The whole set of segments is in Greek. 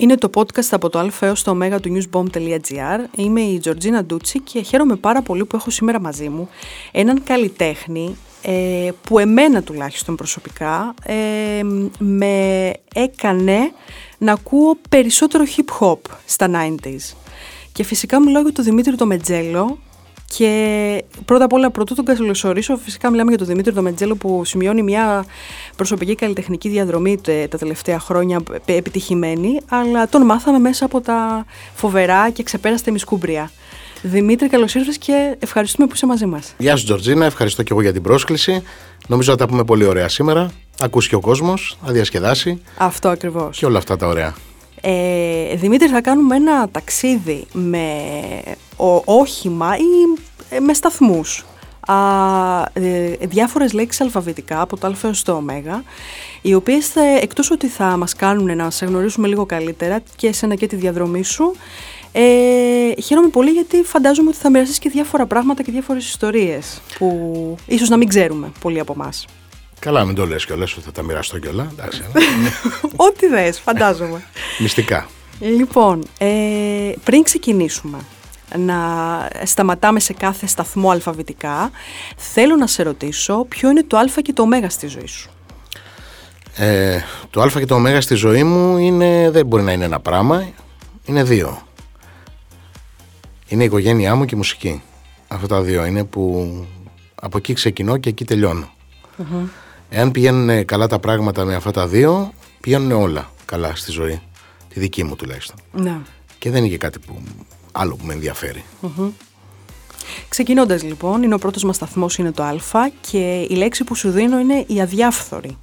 Είναι το podcast από το α έως το ω του newsbomb.gr. Είμαι η Τζορτζίνα Ντούτσι και χαίρομαι πάρα πολύ που έχω σήμερα μαζί μου έναν καλλιτέχνη ε, που εμένα τουλάχιστον προσωπικά ε, με έκανε να ακούω περισσότερο hip hop στα 90s. Και φυσικά μιλάω για τον Δημήτρη το Μετζέλο, και πρώτα απ' όλα, πρωτού τον καλωσορίσω, φυσικά μιλάμε για τον Δημήτρη Δομετζέλο που σημειώνει μια προσωπική καλλιτεχνική διαδρομή τα τελευταία χρόνια επιτυχημένη, αλλά τον μάθαμε μέσα από τα φοβερά και ξεπέραστα μισκούμπρια. Δημήτρη, καλώς ήρθες και ευχαριστούμε που είσαι μαζί μας. Γεια σου, Τζορτζίνα. Ευχαριστώ και εγώ για την πρόσκληση. Νομίζω ότι τα πούμε πολύ ωραία σήμερα. Ακούσει και ο κόσμος, να διασκεδάσει. Αυτό ακριβώς. Και όλα αυτά τα ωραία. Ε, Δημήτρη, θα κάνουμε ένα ταξίδι με ο, όχημα ή ε, με σταθμούς. Α, ε, διάφορες λέξεις αλφαβητικά από το α έως το ω, οι οποίες θα, εκτός ότι θα μας κάνουν να σε γνωρίσουμε λίγο καλύτερα και εσένα και τη διαδρομή σου, ε, χαίρομαι πολύ γιατί φαντάζομαι ότι θα μοιραστείς και διάφορα πράγματα και διάφορες ιστορίες που ίσως να μην ξέρουμε πολλοί από εμάς. Καλά, μην το λες κιόλας ότι θα τα μοιραστώ κιόλα. Ό,τι δες, φαντάζομαι. Μυστικά. Λοιπόν, ε, πριν ξεκινήσουμε να σταματάμε σε κάθε σταθμό αλφαβητικά, θέλω να σε ρωτήσω ποιο είναι το α και το ω στη ζωή σου. Ε, το α και το ω στη ζωή μου είναι, δεν μπορεί να είναι ένα πράγμα, είναι δύο. Είναι η οικογένειά μου και η μουσική. Αυτά τα δύο είναι που από εκεί ξεκινώ και εκεί Εάν πηγαίνουν καλά τα πράγματα με αυτά τα δύο, πηγαίνουν όλα καλά στη ζωή. Τη δική μου τουλάχιστον. Ναι. Και δεν είναι και κάτι που, άλλο που με ενδιαφέρει. Mm-hmm. Ξεκινώντας λοιπόν, είναι ο πρώτος μας σταθμός είναι το α και η λέξη που σου δίνω είναι η αδιάφθορη.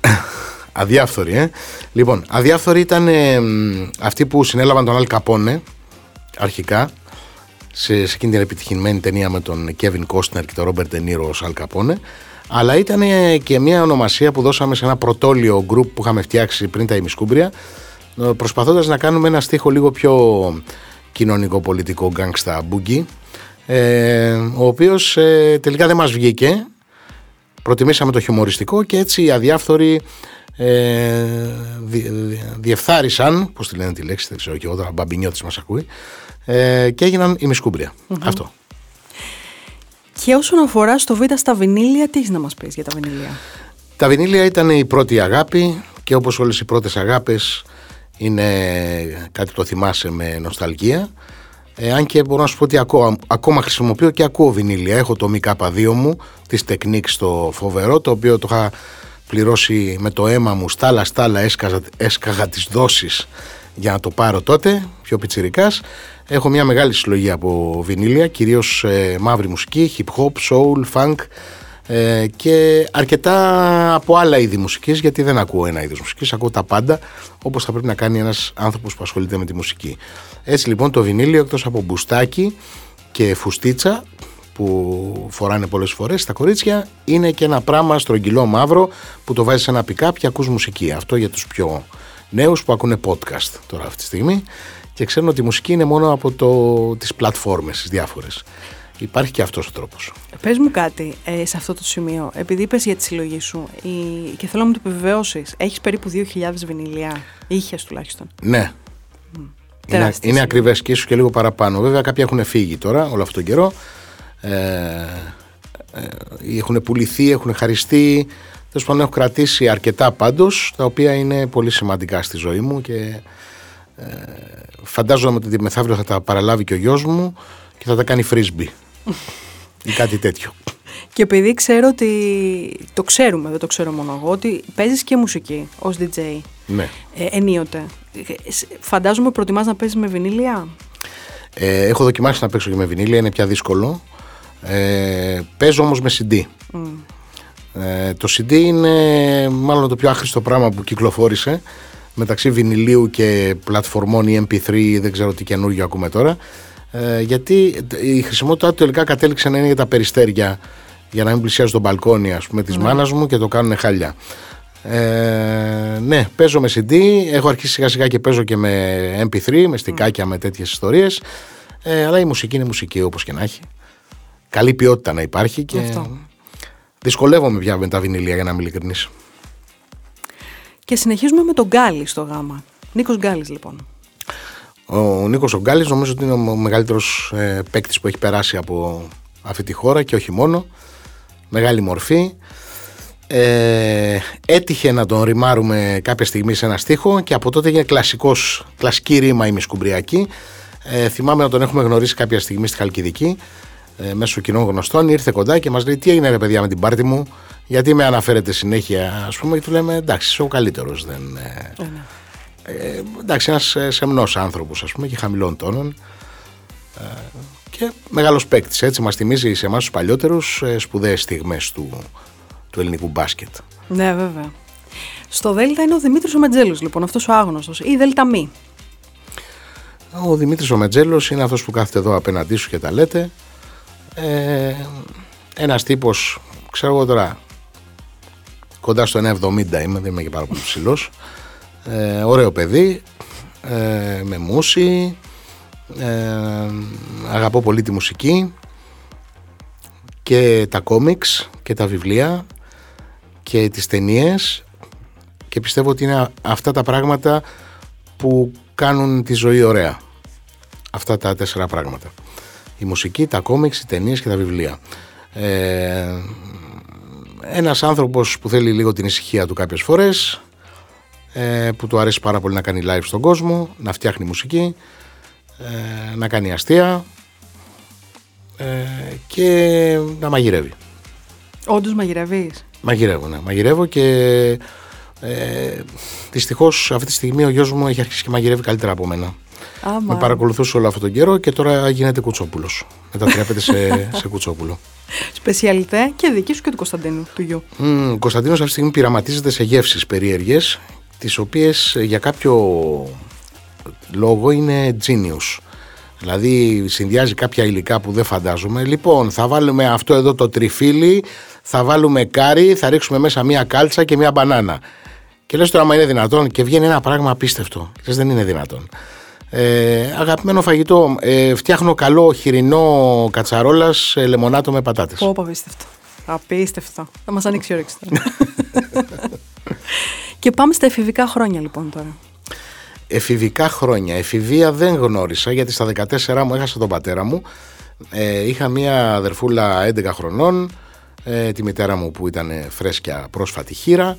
αδιάφθορη, ε. Λοιπόν, αδιάφθορη ήταν ε, αυτοί που συνέλαβαν τον Αλ Καπόνε αρχικά σε, σε εκείνη την επιτυχημένη ταινία με τον Κέβιν Κόστνερ και τον Ρόμπερτ Ντενίρο ως Αλ Καπόνε αλλά ήταν και μια ονομασία που δώσαμε σε ένα πρωτόλιο γκρουπ που είχαμε φτιάξει πριν τα ημισκούμπρια ε, προσπαθώντας να κάνουμε ένα στίχο λίγο πιο κοινωνικό-πολιτικό γκάγκστα μπουγκί ε, ο οποίος ε, τελικά δεν μας βγήκε προτιμήσαμε το χιουμοριστικό και έτσι οι αδιάφθοροι ε, διεφθάρισαν, πώς τη λένε τη λέξη, δεν ξέρω και εγώ τώρα, μπαμπινιώτης μας ακούει, ε, και έγιναν η μισκουμπρια Αυτό. Και όσον αφορά στο β' στα βινίλια, τι έχεις να μας πεις για τα βινίλια; Τα βινίλια ήταν η πρώτη αγάπη και όπως όλες οι πρώτες αγάπες είναι κάτι που το θυμάσαι με νοσταλγία. Ε, αν και μπορώ να σου πω ότι ακόμα, ακόμα χρησιμοποιώ και ακούω βινίλια. Έχω το ΜΚ2 μου, της Technics στο φοβερό, το οποίο το είχα πληρώσει με το αίμα μου στάλα στάλα έσκαγα, έσκαγα τις δόσεις για να το πάρω τότε, πιο πιτσιρικάς. Έχω μια μεγάλη συλλογή από βινίλια, κυρίως ε, μαύρη μουσική, hip hop, soul, funk ε, και αρκετά από άλλα είδη μουσικής, γιατί δεν ακούω ένα είδος μουσικής, ακούω τα πάντα, όπως θα πρέπει να κάνει ένας άνθρωπος που ασχολείται με τη μουσική. Έτσι λοιπόν το βινίλιο εκτός από μπουστάκι και φουστίτσα που φοράνε πολλές φορές στα κορίτσια είναι και ένα πράγμα στρογγυλό μαύρο που το βάζεις σε ένα pick και ακούς μουσική. Αυτό για τους πιο νέους που ακούνε podcast τώρα αυτή τη στιγμή και ξέρουν ότι η μουσική είναι μόνο από το, τις πλατφόρμες, τις διάφορες. Υπάρχει και αυτός ο τρόπος. Πες μου κάτι ε, σε αυτό το σημείο. Επειδή είπες για τη συλλογή σου η... και θέλω να μου το επιβεβαιώσεις. Έχεις περίπου 2.000 βινιλιά. Είχες τουλάχιστον. Ναι. Mm. Είναι, είναι ακριβές και ίσως και λίγο παραπάνω. Βέβαια κάποιοι έχουν φύγει τώρα όλο αυτόν τον καιρό. Ε, ε, έχουν πουληθεί, έχουν χαριστεί. Τέλος πάντων, έχω κρατήσει αρκετά πάντως, τα οποία είναι πολύ σημαντικά στη ζωή μου και ε, φαντάζομαι ότι μεθαύριο θα τα παραλάβει και ο γιος μου και θα τα κάνει φρίσμπι ή κάτι τέτοιο. Και επειδή ξέρω ότι το ξέρουμε, δεν το ξέρω μόνο εγώ, ότι παίζεις και μουσική ως DJ. Ναι. Ε, ενίοτε. Φαντάζομαι προτιμάς να παίζεις με βινίλια; Ε, έχω δοκιμάσει να παίξω και με βινίλια, είναι πια δύσκολο. Ε, παίζω όμως με CD. Ε, το CD είναι μάλλον το πιο άχρηστο πράγμα που κυκλοφόρησε μεταξύ βινιλίου και πλατφορμών ή MP3, δεν ξέρω τι καινούργιο ακούμε τώρα. Ε, γιατί η χρησιμότητά του τελικά κατέληξε να είναι για τα περιστέρια για να μην πλησιάζει τον μπαλκόνι ας πούμε της ναι. μάνας μου και το κάνουν χάλια. Ε, ναι, παίζω με CD, έχω αρχίσει σιγά σιγά και παίζω και με MP3, με στικάκια, με τέτοιες ιστορίες. Ε, αλλά η μουσική είναι μουσική όπως και να έχει καλή ποιότητα να υπάρχει και Αυτό. δυσκολεύομαι πια με τα βινιλία για να είμαι ειλικρινής. Και συνεχίζουμε με τον Γκάλι στο γάμα. Νίκος Γκάλης λοιπόν. Ο Νίκος Γκάλης νομίζω ότι είναι ο μεγαλύτερος ε, παίκτης που έχει περάσει από αυτή τη χώρα και όχι μόνο. Μεγάλη μορφή. Ε, έτυχε να τον ρημάρουμε κάποια στιγμή σε ένα στίχο και από τότε έγινε κλασικός, κλασική ρήμα η Μισκουμπριακή. Ε, θυμάμαι να τον έχουμε γνωρίσει κάποια στιγμή στη Χαλκιδική ε, μέσω κοινών γνωστών. Ήρθε κοντά και μας λέει: Τι έγινε, ρε παιδιά, με την πάρτη μου, γιατί με αναφέρετε συνέχεια, ας πούμε, και του λέμε: Εντάξει, είσαι ο καλύτερος. Δεν, ε, ε, ναι. ε, εντάξει, ένας ε, σεμνός άνθρωπος, ας πούμε, και χαμηλών τόνων. Ε, και μεγάλος παίκτης. Έτσι, μας θυμίζει σε εμάς τους παλιότερους ε, σπουδαίες στιγμές του, του ελληνικού μπάσκετ. Ναι, βέβαια. Στο Δέλτα είναι ο Δημήτρης ο Μετζέλο, λοιπόν, αυτός ο άγνωστος, ή Δέλτα Μη. Ο Δημήτρης ο Μετζέλο είναι αυτός που κάθεται εδώ απέναντί σου και τα λέτε. Ε, ένας τύπος, ξέρω εγώ τώρα, κοντά στο 1,70 είμαι, δεν είμαι και πάρα πολύ ψηλός. Ε, ωραίο παιδί, ε, με μουσι, ε, αγαπώ πολύ τη μουσική και τα κόμιξ και τα βιβλία και τις ταινίες και πιστεύω ότι είναι αυτά τα πράγματα που κάνουν τη ζωή ωραία. Αυτά τα τέσσερα πράγματα η μουσική, τα κόμιξ, οι ταινίες και τα βιβλία. Ε, ένας άνθρωπος που θέλει λίγο την ησυχία του κάποιες φορές, ε, που του αρέσει πάρα πολύ να κάνει live στον κόσμο, να φτιάχνει μουσική, ε, να κάνει αστεία ε, και να μαγειρεύει. Όντως μαγειρεύεις; Μαγειρεύω, ναι. Μαγειρεύω και ε, δυστυχώς αυτή τη στιγμή ο γιος μου έχει αρχίσει και μαγειρεύει καλύτερα από μένα. Άμα. Με παρακολουθούσε όλο αυτόν τον καιρό και τώρα γίνεται κουτσόπουλος. Μετατρέπεται σε, σε κουτσόπουλο. Σπεσιαλιτέ και δική σου και του Κωνσταντίνου, του γιου. Mm, ο Κωνσταντίνος αυτή τη στιγμή πειραματίζεται σε γεύσεις περίεργε, τις οποίες για κάποιο λόγο είναι genius. Δηλαδή συνδυάζει κάποια υλικά που δεν φαντάζομαι. Λοιπόν, θα βάλουμε αυτό εδώ το τριφύλι, θα βάλουμε κάρι, θα ρίξουμε μέσα μία κάλτσα και μία μπανάνα. Και λες τώρα, μα είναι δυνατόν, και βγαίνει ένα πράγμα απίστευτο. Λες δεν είναι δυνατόν. Ε, αγαπημένο φαγητό. Ε, φτιάχνω καλό χοιρινό κατσαρόλας σε λεμονάτο με πατάτες. Πω, απίστευτο. Απίστευτο. Θα μας ανοίξει η όρεξη τώρα. και πάμε στα εφηβικά χρόνια λοιπόν τώρα. Εφηβικά χρόνια. Εφηβεία δεν γνώρισα γιατί στα 14 μου έχασα τον πατέρα μου. Ε, είχα μία αδερφούλα 11 χρονών. Ε, τη μητέρα μου που ήταν φρέσκια πρόσφατη χείρα.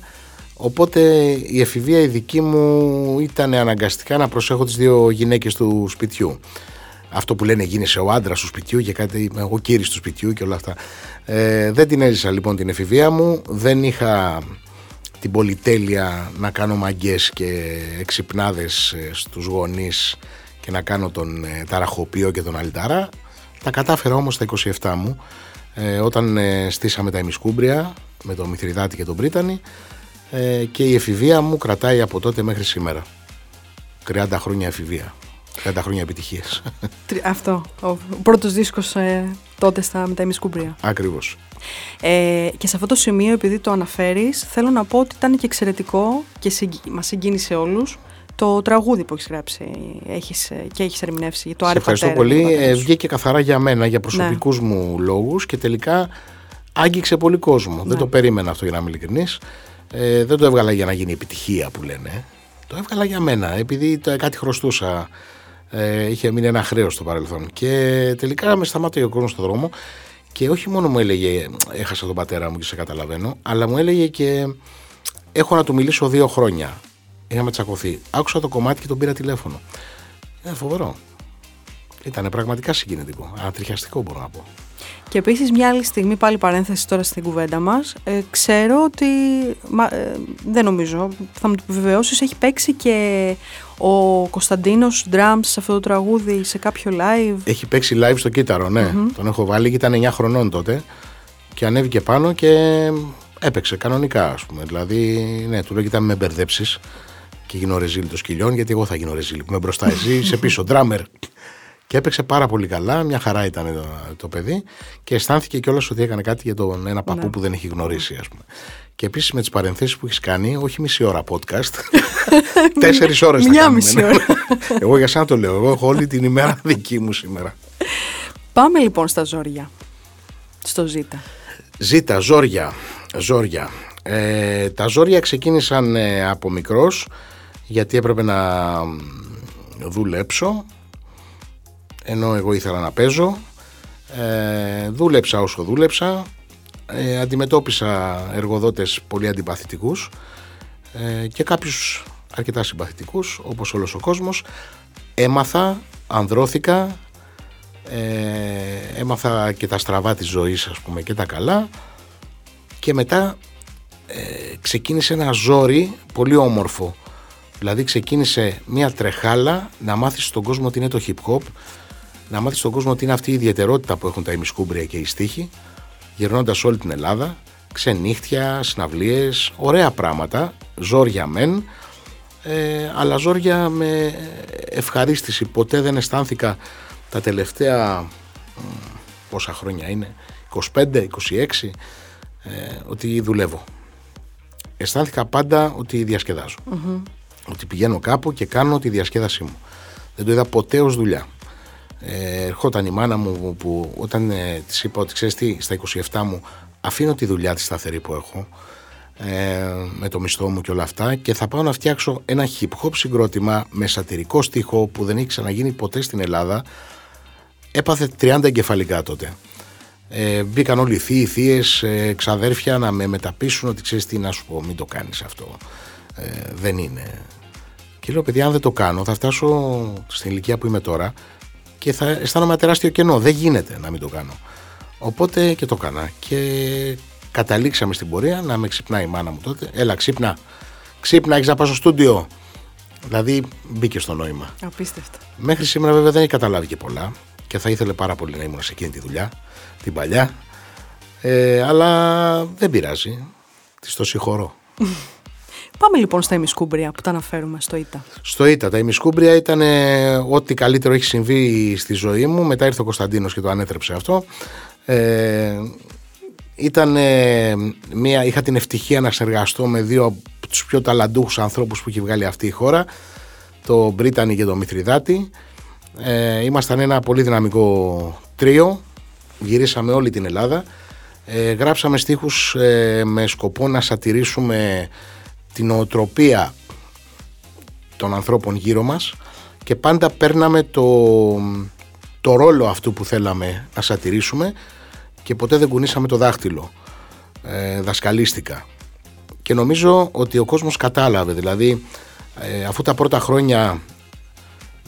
Οπότε η εφηβεία η δική μου ήταν αναγκαστικά να προσέχω τις δύο γυναίκες του σπιτιού. Αυτό που λένε γίνεσαι ο άντρας του σπιτιού και κάτι, εγώ κύρις του σπιτιού και όλα αυτά. Ε, δεν την έζησα λοιπόν την εφηβεία μου, δεν είχα την πολυτέλεια να κάνω μαγκές και εξυπνάδες ε, στους γονείς και να κάνω τον ε, ταραχοπίο και τον αλυτάρα. Τα κατάφερα όμως στα 27 μου, ε, όταν ε, στήσαμε τα ημισκούμπρια με τον Μηθριδάτη και τον Πρίτανη ε, και η εφηβεία μου κρατάει από τότε μέχρι σήμερα. 30 χρόνια εφηβεία. 30 χρόνια επιτυχίες. Αυτό. Ο πρώτος δίσκος ε, τότε στα, με τα ημισκούμπρια. Ακριβώς. Ε, και σε αυτό το σημείο, επειδή το αναφέρεις, θέλω να πω ότι ήταν και εξαιρετικό και συγκ... μας συγκίνησε όλους το τραγούδι που έχεις γράψει έχεις, ε, και έχεις ερμηνεύσει. Το Σε ευχαριστώ πολύ. Ε, βγήκε καθαρά για μένα, για προσωπικούς ναι. μου λόγους και τελικά άγγιξε πολύ κόσμο. Ναι. Δεν το περίμενα αυτό για να είμαι ειλικρινής. Ε, δεν το έβγαλα για να γίνει επιτυχία που λένε. Το έβγαλα για μένα, επειδή το, κάτι χρωστούσα. Ε, είχε μείνει ένα χρέος στο παρελθόν. Και τελικά με σταμάτησε ο κόσμος στον δρόμο και όχι μόνο μου έλεγε Έχασα τον πατέρα μου και σε καταλαβαίνω, αλλά μου έλεγε και Έχω να του μιλήσω δύο χρόνια. Είχαμε τσακωθεί. Άκουσα το κομμάτι και τον πήρα τηλέφωνο. Είναι φοβερό. Ήταν πραγματικά συγκινητικό. Ανατριχιαστικό μπορώ να πω. Και επίσης μια άλλη στιγμή, πάλι παρένθεση τώρα στην κουβέντα μας, ε, ξέρω ότι, ε, δεν νομίζω, θα μου το επιβεβαιώσεις, έχει παίξει και ο Κωνσταντίνος Drums σε αυτό το τραγούδι σε κάποιο live. Έχει παίξει live στο κύτταρο, ναι. Τον έχω βάλει και ήταν 9 χρονών τότε και ανέβηκε πάνω και έπαιξε κανονικά ας πούμε. Δηλαδή, ναι, του λέω ήταν με μπερδέψεις και γίνω ρεζίλ των σκυλιών γιατί εγώ θα γίνω ρεζίλ που είμαι μπροστά εσύ, είσαι πίσω, drummer. Και έπαιξε πάρα πολύ καλά, μια χαρά ήταν το, το παιδί και αισθάνθηκε κιόλας ότι έκανε κάτι για τον ένα παππού ναι. που δεν έχει γνωρίσει, ας πούμε. Και επίσης με τις παρενθέσεις που έχεις κάνει, όχι μισή ώρα podcast, τέσσερις ώρες θα Μια μισή ώρα. εγώ για σένα το λέω. Εγώ έχω όλη την ημέρα δική μου σήμερα. Πάμε λοιπόν στα ζόρια. Στο Ζήτα. Ζήτα, ζόρια. ζόρια. Ε, τα ζόρια ξεκίνησαν ε, από μικρός γιατί έπρεπε να δουλέψω ενώ εγώ ήθελα να παίζω ε, δούλεψα όσο δούλεψα ε, αντιμετώπισα εργοδότες πολύ αντιπαθητικούς ε, και κάποιους αρκετά συμπαθητικούς όπως όλος ο κόσμος. Έμαθα, ανδρώθηκα ε, έμαθα και τα στραβά της ζωής ας πούμε και τα καλά. Και μετά ε, ξεκίνησε ένα ζόρι πολύ όμορφο. Δηλαδή ξεκίνησε μια τρεχάλα να μάθεις στον κόσμο ότι είναι το hip hop να μάθεις στον κόσμο ότι είναι αυτή η ιδιαιτερότητα που έχουν τα ημισκούμπρια και οι στίχοι γυρνώντας όλη την Ελλάδα ξενύχτια, συναυλίες, ωραία πράγματα ζόρια μεν ε, αλλά ζόρια με ευχαρίστηση. Ποτέ δεν αισθάνθηκα τα τελευταία πόσα χρόνια είναι 25, 26 ε, ότι δουλεύω. Αισθάνθηκα πάντα ότι ότι πηγαίνω κάπου και κάνω τη διασκέδασή μου. Δεν το είδα ποτέ ως δουλειά ε, ερχόταν η μάνα μου που όταν ε, της είπα ότι ξέρεις τι στα 27 μου αφήνω τη δουλειά της σταθερή που έχω ε, με το μισθό μου και όλα αυτά και θα πάω να φτιάξω ένα hip hop συγκρότημα με σατυρικό στίχο που δεν έχει ξαναγίνει ποτέ στην Ελλάδα έπαθε 30 εγκεφαλικά τότε. Ε, μπήκαν όλοι οι θείοι, θείες, ε, ξαδέρφια να με μεταπίσουν ότι ξέρεις τι να σου πω μην το κάνεις αυτό ε, δεν είναι και λέω παιδιά αν δεν το κάνω θα φτάσω στην ηλικία που είμαι τώρα και θα αισθάνομαι τεράστιο κενό δεν γίνεται να μην το κάνω οπότε και το έκανα και καταλήξαμε στην πορεία να με ξυπνάει η μάνα μου τότε. Έλα, ξύπνα. Ξύπνα, έχεις να πάω στο στούντιο. Δηλαδή μπήκε στο νόημα. Απίστευτο. Μέχρι σήμερα βέβαια δεν έχει καταλάβει και πολλά και θα ήθελε πάρα πολύ να ήμουν σε εκείνη τη δουλειά, την παλιά. Ε, αλλά δεν πειράζει. Της το συγχωρώ. Πάμε λοιπόν στα ημισκούμπρια που τα αναφέρουμε στο ΙΤΑ. Στο ΙΤΑ. Τα ημισκούμπρια ήταν ε, ό,τι καλύτερο έχει συμβεί στη ζωή μου. Μετά ήρθε ο Κωνσταντίνος και το ανέτρεψε αυτό. Ε, ήταν μια, είχα την ευτυχία να συνεργαστώ με δύο από τους πιο ταλαντούχους ανθρώπους που έχει βγάλει αυτή η χώρα το Μπρίτανη και το Μηθριδάτη ε, ήμασταν ένα πολύ δυναμικό τρίο γυρίσαμε όλη την Ελλάδα ε, γράψαμε στίχους ε, με σκοπό να σατηρήσουμε την οτροπία των ανθρώπων γύρω μας και πάντα παίρναμε το, το ρόλο αυτού που θέλαμε να σατηρήσουμε και ποτέ δεν κουνήσαμε το δάχτυλο. Ε, δασκαλίστηκα. Και νομίζω ότι ο κόσμος κατάλαβε. Δηλαδή, ε, αφού τα πρώτα χρόνια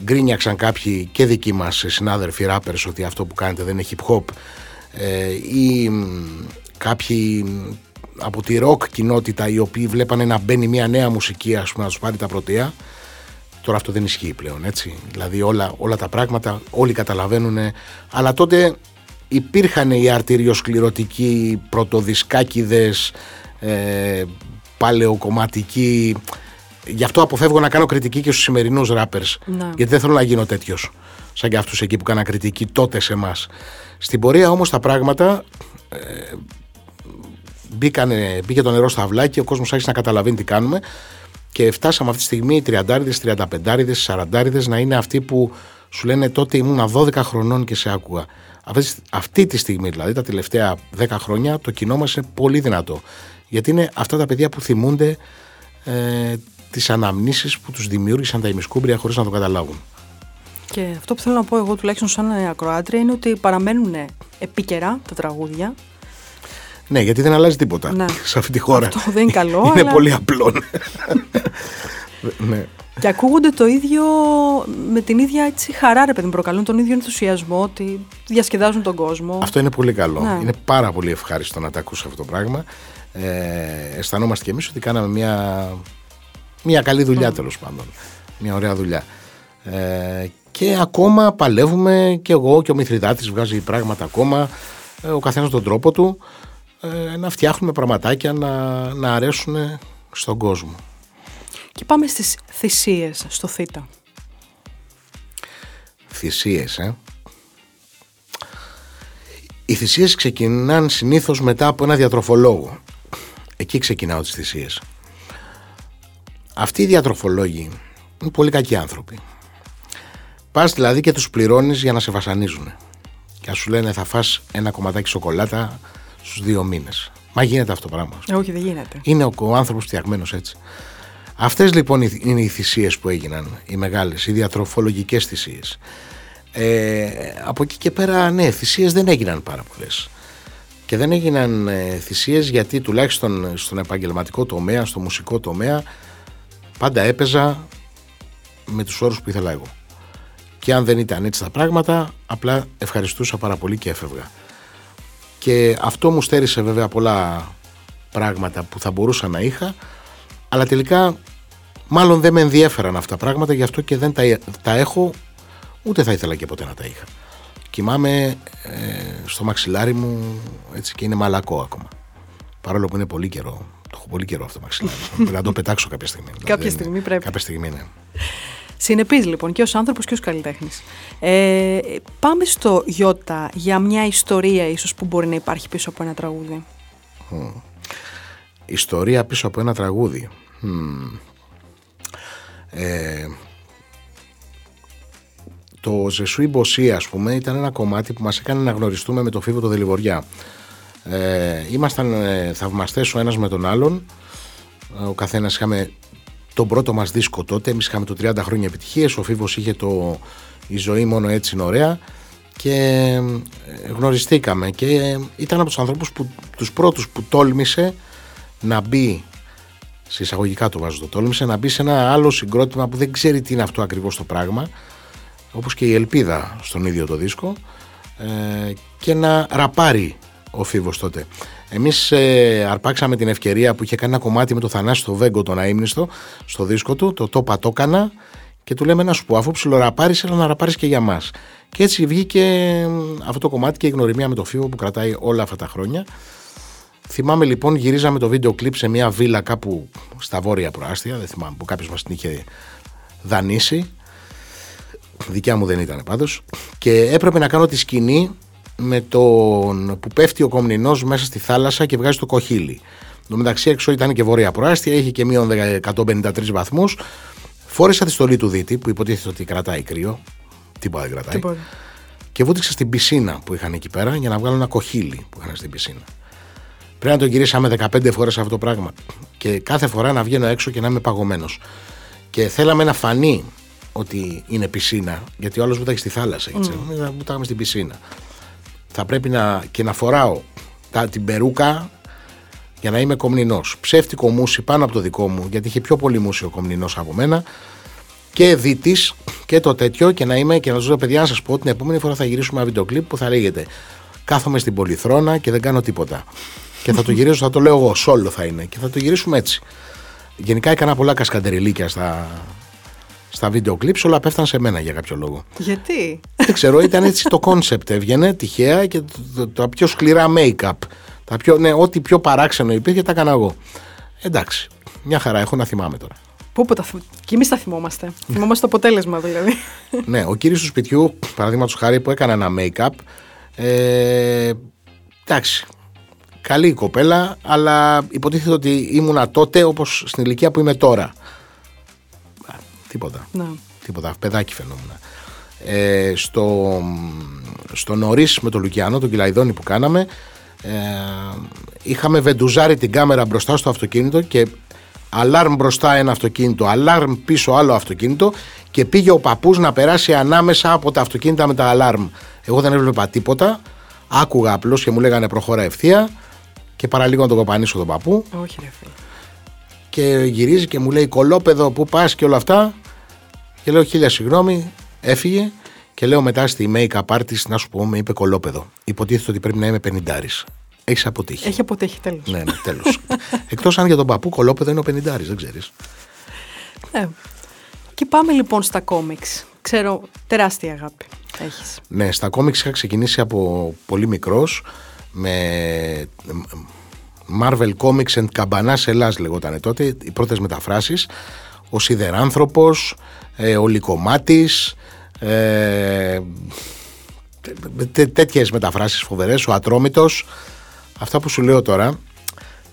γκρίνιαξαν κάποιοι και δικοί μας συνάδελφοι ράπερς ότι αυτό που κάνετε δεν είναι hip hop ε, ή κάποιοι από τη rock κοινότητα οι οποίοι βλέπανε να μπαίνει μια νέα μουσική ας πούμε να τους πάρει τα πρωτεία τώρα αυτό δεν ισχύει πλέον έτσι δηλαδή όλα, όλα τα πράγματα όλοι καταλαβαίνουν αλλά τότε υπήρχαν οι αρτηριοσκληρωτικοί πρωτοδισκάκιδες ε, παλαιοκομματικοί γι' αυτό αποφεύγω να κάνω κριτική και στους σημερινούς rappers Ναι. γιατί δεν θέλω να γίνω τέτοιος σαν και αυτούς εκεί που κάνα κριτική τότε σε εμάς. Στην πορεία όμως τα πράγματα ε, μπήκανε, μπήκε το νερό στα αυλάκια ο κόσμος άρχισε να καταλαβαίνει τι κάνουμε και φτάσαμε αυτή τη στιγμή οι 30 35 40 να είναι αυτοί που σου λένε τότε ήμουν 12 χρονών και σε άκουγα. Αυτή, αυτή τη στιγμή, δηλαδή τα τελευταία 10 χρόνια, το κοινό μας είναι πολύ δυνατό. Γιατί είναι αυτά τα παιδιά που θυμούνται ε, τις αναμνήσεις που τους δημιούργησαν τα ημισκούμπρια χωρίς να το καταλάβουν. Και αυτό που θέλω να πω εγώ τουλάχιστον σαν ακροάτρια είναι ότι παραμένουν επίκαιρα τα τραγούδια. Ναι, γιατί δεν αλλάζει τίποτα Ναι. σε αυτή τη χώρα. Αυτό δεν είναι καλό, είναι αλλά- πολύ απλό. ναι. Και ακούγονται το ίδιο, με την ίδια έτσι, χαρά, ρε παιδί μου, προκαλούν τον ίδιο ενθουσιασμό, ότι διασκεδάζουν τον κόσμο. Αυτό είναι πολύ καλό. Ναι. Είναι πάρα πολύ ευχάριστο να τα ακούσει αυτό το πράγμα. Ε, αισθανόμαστε κι εμείς ότι κάναμε μια, μια καλή δουλειά τέλος πάντων. Μια ωραία δουλειά. Ε, και ακόμα παλεύουμε και εγώ και ο Μηθριδάτης βγάζει πράγματα ακόμα ε, ο καθένας τον τρόπο του ε, να φτιάχνουμε πραγματάκια να, να αρέσουν στον κόσμο. Και πάμε στις θυσίες στο ΘΥΤΑ. Θυσίες, ε. Οι θυσίες ξεκινάνε συνήθως μετά από ένα διατροφολόγο. Εκεί ξεκινάω τις θυσίες. Αυτοί οι διατροφολόγοι είναι πολύ κακοί άνθρωποι. Πας δηλαδή και τους πληρώνεις για να σε βασανίζουν. Και ας σου λένε θα φας ένα κομματάκι σοκολάτα στους δύο μήνες. Μα γίνεται αυτό το πράγμα. Ε, όχι, δεν γίνεται. Είναι ο, ο άνθρωπος φτιαγμένος έτσι. Αυτές λοιπόν είναι οι θυσίες που έγιναν, οι μεγάλες, οι διατροφολογικές θυσίες. Ε, από εκεί και πέρα, ναι, θυσίες δεν έγιναν πάρα πολλές. Και δεν έγιναν ε, θυσίες γιατί τουλάχιστον στον επαγγελματικό τομέα, στο μουσικό τομέα, πάντα έπαιζα με τους όρους που ήθελα εγώ. Και αν δεν ήταν έτσι τα πράγματα, απλά ευχαριστούσα πάρα πολύ και έφευγα. Και αυτό μου στέρισε βέβαια πολλά πράγματα που θα μπορούσα να είχα, αλλά τελικά μάλλον δεν με ενδιέφεραν αυτά τα πράγματα, γι' αυτό και δεν τα, τα έχω, ούτε θα ήθελα και ποτέ να τα είχα. Κοιμάμαι ε, στο μαξιλάρι μου έτσι και είναι μαλακό ακόμα. Παρόλο που είναι πολύ καιρό. Το έχω πολύ καιρό αυτό το μαξιλάρι. πρέπει να το πετάξω κάποια στιγμή. Κάποια στιγμή πρέπει. Κάποια στιγμή, ναι. Συνεπής λοιπόν και ως άνθρωπος και ως καλλιτέχνης. Ε, πάμε στο Γιώτα για μια ιστορία ίσως που μπορεί να υπάρχει πίσω από ένα τραγούδι. Ιστορία πίσω από ένα τραγούδι. Mm. Ε, το Ζεσούι Μποσί ας πούμε ήταν ένα κομμάτι που μας έκανε να γνωριστούμε με το Φίβο το Δελιβοριά. Ε, ήμασταν ε, θαυμαστές ο ένας με τον άλλον. Ο καθένας είχαμε τον πρώτο μας δίσκο τότε. Εμείς είχαμε το 30 χρόνια επιτυχίες. Ο Φίβος είχε το «Η ζωή μόνο έτσι είναι ωραία» και ε, γνωριστήκαμε και ήταν από τους ανθρώπους που, τους πρώτους που τόλμησε να μπει σε εισαγωγικά το βάζω το τόλμησε να μπει σε ένα άλλο συγκρότημα που δεν ξέρει τι είναι αυτό ακριβώς το πράγμα όπως και η Ελπίδα στον ίδιο το δίσκο ε, και να ραπάρει ο Φίβος τότε. Εμείς ε, αρπάξαμε την ευκαιρία που είχε κάνει ένα κομμάτι με το Θανάση το Βέγκο τον αείμνηστο στο δίσκο του, το «Το Πατόκανα» και του λέμε να σου πω αφού ψιλοραπάρεις έλα να ραπάρεις και για μας. Και έτσι βγήκε αυτό το κομμάτι και η γνωριμία με το Φίβο που κρατάει όλα αυτά τα χρόνια. Θυμάμαι λοιπόν γυρίζαμε το βίντεο κλιπ σε μια βίλα κάπου στα βόρεια προάστια, δεν θυμάμαι που κάποιος μας την είχε δανείσει δικιά μου δεν ήταν πάντως και έπρεπε να κάνω τη σκηνή με τον που πέφτει ο κομνηνός μέσα στη θάλασσα και βγάζει το κοχύλι. Το μεταξύ έξω ήταν και βόρεια προάστια, είχε και μείον 153 βαθμούς. Φόρεσα τη στολή του Δίτη που υποτίθεται ότι κρατάει κρύο. Τίποτα δεν κρατάει. Τίποτα. Και βούτυξα στην πισίνα που είχαν εκεί πέρα για να βγάλω ένα κοχύλι που είχαν στην πισίνα. Πρέπει να το γυρίσαμε 15 φορές αυτό το πράγμα. Και κάθε φορά να βγαίνω έξω και να είμαι παγωμένος. Και θέλαμε να φανεί ότι είναι πισίνα, γιατί ο άλλος βούταγε στη θάλασσα. Έτσι. Mm. Να βουτάγαμε στην πισίνα. Θα πρέπει να, και να φοράω τα, την περούκα για να είμαι κομνηνός. Ψεύτικο μουσι πάνω από το δικό μου, γιατί είχε πιο πολύ μουσι ο κομνηνός από μένα. Και δίτης και το τέτοιο και να είμαι και να ζω παιδιά να σας πω την επόμενη φορά θα γυρίσουμε ένα βίντεο κλιπ που θα λέγεται Κάθομαι στην πολυθρόνα και δεν κάνω τίποτα. και θα το γυρίσω, θα το λέω εγώ, σόλο θα είναι. Και θα το γυρίσουμε έτσι. Γενικά έκανα πολλά κασκαντεριλίκια στα, στα video clips όλα πέφταν σε μένα για κάποιο λόγο. Γιατί; Δεν ξέρω, ήταν έτσι το concept έβγαινε τυχαία και τα πιο σκληρά make-up. Τα πιο, ναι, ό,τι πιο παράξενο υπήρχε τα έκανα εγώ. Εντάξει, μια χαρά έχω να θυμάμαι τώρα. Πού που τα Και εμείς τα θυμόμαστε. θυμόμαστε το αποτέλεσμα δηλαδή. ναι, ο κύριος του σπιτιού, παραδείγματος χάρη, που έκανε ένα make-up. Ε, εντάξει. Καλή η κοπέλα, αλλά υποτίθεται ότι ήμουνα τότε όπως στην ηλικία που είμαι τώρα. Τίποτα. Ναι. Τίποτα. Παιδάκι φαινόμουν. Ε, στο, στο νωρίς με τον Λουκιανό, τον Κυλαϊδόνη που κάναμε, ε, είχαμε βεντουζάρει την κάμερα μπροστά στο αυτοκίνητο και αλάρμ μπροστά ένα αυτοκίνητο, αλάρμ πίσω άλλο αυτοκίνητο και πήγε ο παππούς να περάσει ανάμεσα από τα αυτοκίνητα με τα αλάρμ. Εγώ δεν έβλεπα τίποτα, άκουγα απλώς και μου λέγανε προχώρα ευθεία και παραλίγο να τον κοπανίσω τον παππού. Όχι ρε φίλε. Και γυρίζει και μου λέει κολόπεδο που πας και όλα αυτά και λέω χίλια συγγνώμη, έφυγε και λέω μετά στη make-up artist να σου πω, με είπε κολόπεδο. Υποτίθεται ότι πρέπει να είμαι πενιντάρη. Έχεις αποτύχει. Έχει αποτύχει, τέλος. Ναι, ναι, τέλος. Εκτός αν για τον παππού κολόπεδο είναι ο πενιντάρη, δεν ξέρεις. Ναι. Και πάμε λοιπόν στα κόμιξ. Ξέρω, τεράστια αγάπη έχεις. Ναι, στα κόμιξ είχα ξεκινήσει από πολύ μικρός με Marvel Comics and Καμπανάς Ελλάς λεγόταν τότε, οι πρώτες μεταφράσεις ο Σιδεράνθρωπος, ε, ο Λυκομάτης, ε, τέ, τέτοιες μεταφράσεις φοβερές, ο Ατρόμητος. Αυτά που σου λέω τώρα,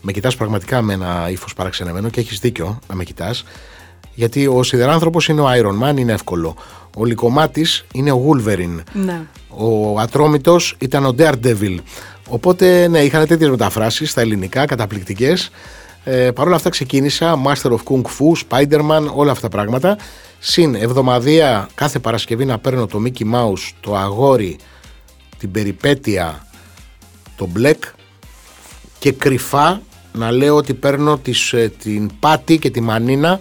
με κοιτάς πραγματικά με ένα ύφος παραξενεμένο και έχεις δίκιο να με κοιτάς, γιατί ο Σιδεράνθρωπος είναι ο Iron Man, είναι εύκολο. Ο Λυκομάτης είναι ο Wolverine. Ναι. Ο Ατρόμητος ήταν ο Daredevil. Οπότε, ναι, είχαν τέτοιες μεταφράσεις στα ελληνικά, καταπληκτικές. Ε, Παρ' όλα αυτά ξεκίνησα Master of Kung Fu, Spider-Man, όλα αυτά τα πράγματα. Συν εβδομαδία κάθε Παρασκευή να παίρνω το Mickey Mouse, το αγόρι, την περιπέτεια, το Black και κρυφά να λέω ότι παίρνω τις, ε, την Πάτη και τη Μανίνα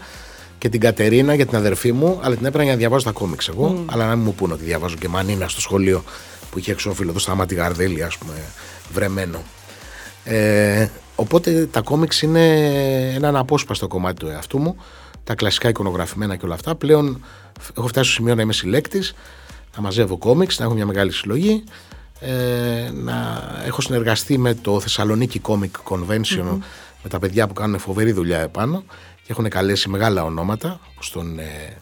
και την Κατερίνα για την αδερφή μου, αλλά την έπαιρνα για να διαβάζω τα κόμιξ εγώ. Αλλά να μην μου πούνε ότι διαβάζω και Μανίνα στο σχολείο που είχε εξώφυλλο εδώ στα μάτι Γαρδέλη, ας πούμε, βρεμένο. Ε, οπότε τα κόμιξ είναι ένα αναπόσπαστο κομμάτι του εαυτού μου. Τα κλασικά εικονογραφημένα και όλα αυτά. Πλέον έχω φτάσει στο σημείο να είμαι συλλέκτης, να μαζεύω κόμιξ, να έχω μια μεγάλη συλλογή. Ε, να έχω συνεργαστεί με το Θεσσαλονίκη Comic Convention με τα παιδιά που κάνουν φοβερή δουλειά επάνω και έχουν καλέσει μεγάλα ονόματα όπως τον ε,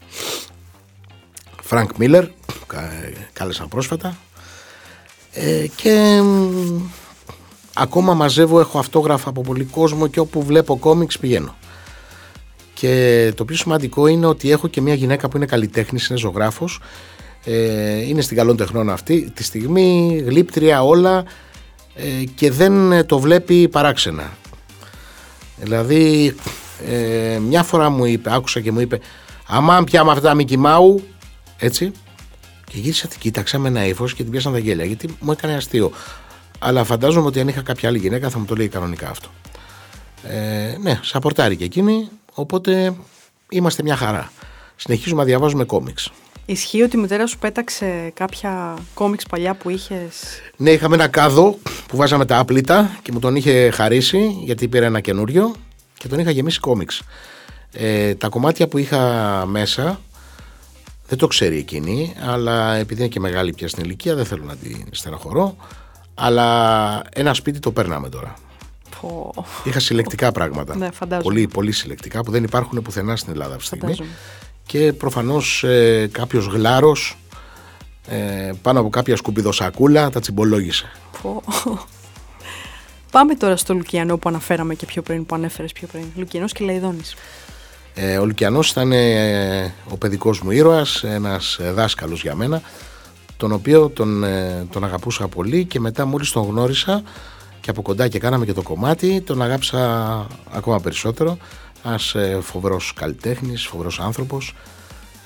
Frank Miller κάλεσαν πρόσφατα ε, και ακόμα μαζεύω, έχω αυτόγραφα από πολύ κόσμο και όπου βλέπω κόμιξ πηγαίνω. Και το πιο σημαντικό είναι ότι έχω και μια γυναίκα που είναι καλλιτέχνης, είναι ζωγράφος, ε, είναι στην καλών τεχνών αυτή τη στιγμή, γλύπτρια όλα ε, και δεν το βλέπει παράξενα. Δηλαδή ε, μια φορά μου είπε, άκουσα και μου είπε άμα πια με αυτά Μικη Μάου, έτσι, και γύρισα την κοίταξα με ένα ύφος και την πιάσαν τα γέλια γιατί μου έκανε αστείο. Αλλά φαντάζομαι ότι αν είχα κάποια άλλη γυναίκα θα μου το λέει κανονικά αυτό. Ε, ναι, σαπορτάρει και εκείνη, οπότε είμαστε μια χαρά. Συνεχίζουμε να διαβάζουμε κόμιξ. Ισχύει ότι η μητέρα σου πέταξε κάποια κόμιξ παλιά που είχες; Ναι, είχαμε ένα κάδο που βάζαμε τα άπλυτα και μου τον είχε χαρίσει γιατί πήρε ένα καινούριο και τον είχα γεμίσει κόμιξ. Ε, τα κομμάτια που είχα μέσα δεν το ξέρει εκείνη, αλλά επειδή είναι και μεγάλη πια στην ηλικία, δεν θέλω να την στεναχωρώ. Αλλά ένα σπίτι το παίρναμε τώρα. Είχα συλλεκτικά πράγματα. Ναι, πολύ, πολύ συλλεκτικά που δεν υπάρχουν πουθενά στην Ελλάδα αυτή τη στιγμή. Και προφανώς ε, κάποιος γλάρος ε, πάνω από κάποια σκουπιδοσακούλα τα τσιμπολόγησε. Πάμε τώρα στο Λουκιανό που αναφέραμε και πιο πριν, που ανέφερες πιο πριν. Λουκιανός και Λαϊδόνης. Ε, ο Λουκιανός ήταν ε, ο παιδικός μου ήρωας, ένας ε, δάσκαλος για μένα, τον οποίο τον, ε, τον αγαπούσα πολύ και μετά μόλις τον γνώρισα και από κοντά και κάναμε και το κομμάτι, τον αγάπησα ακόμα περισσότερο. Ένας ε, φοβερός καλλιτέχνης, φοβερός άνθρωπος.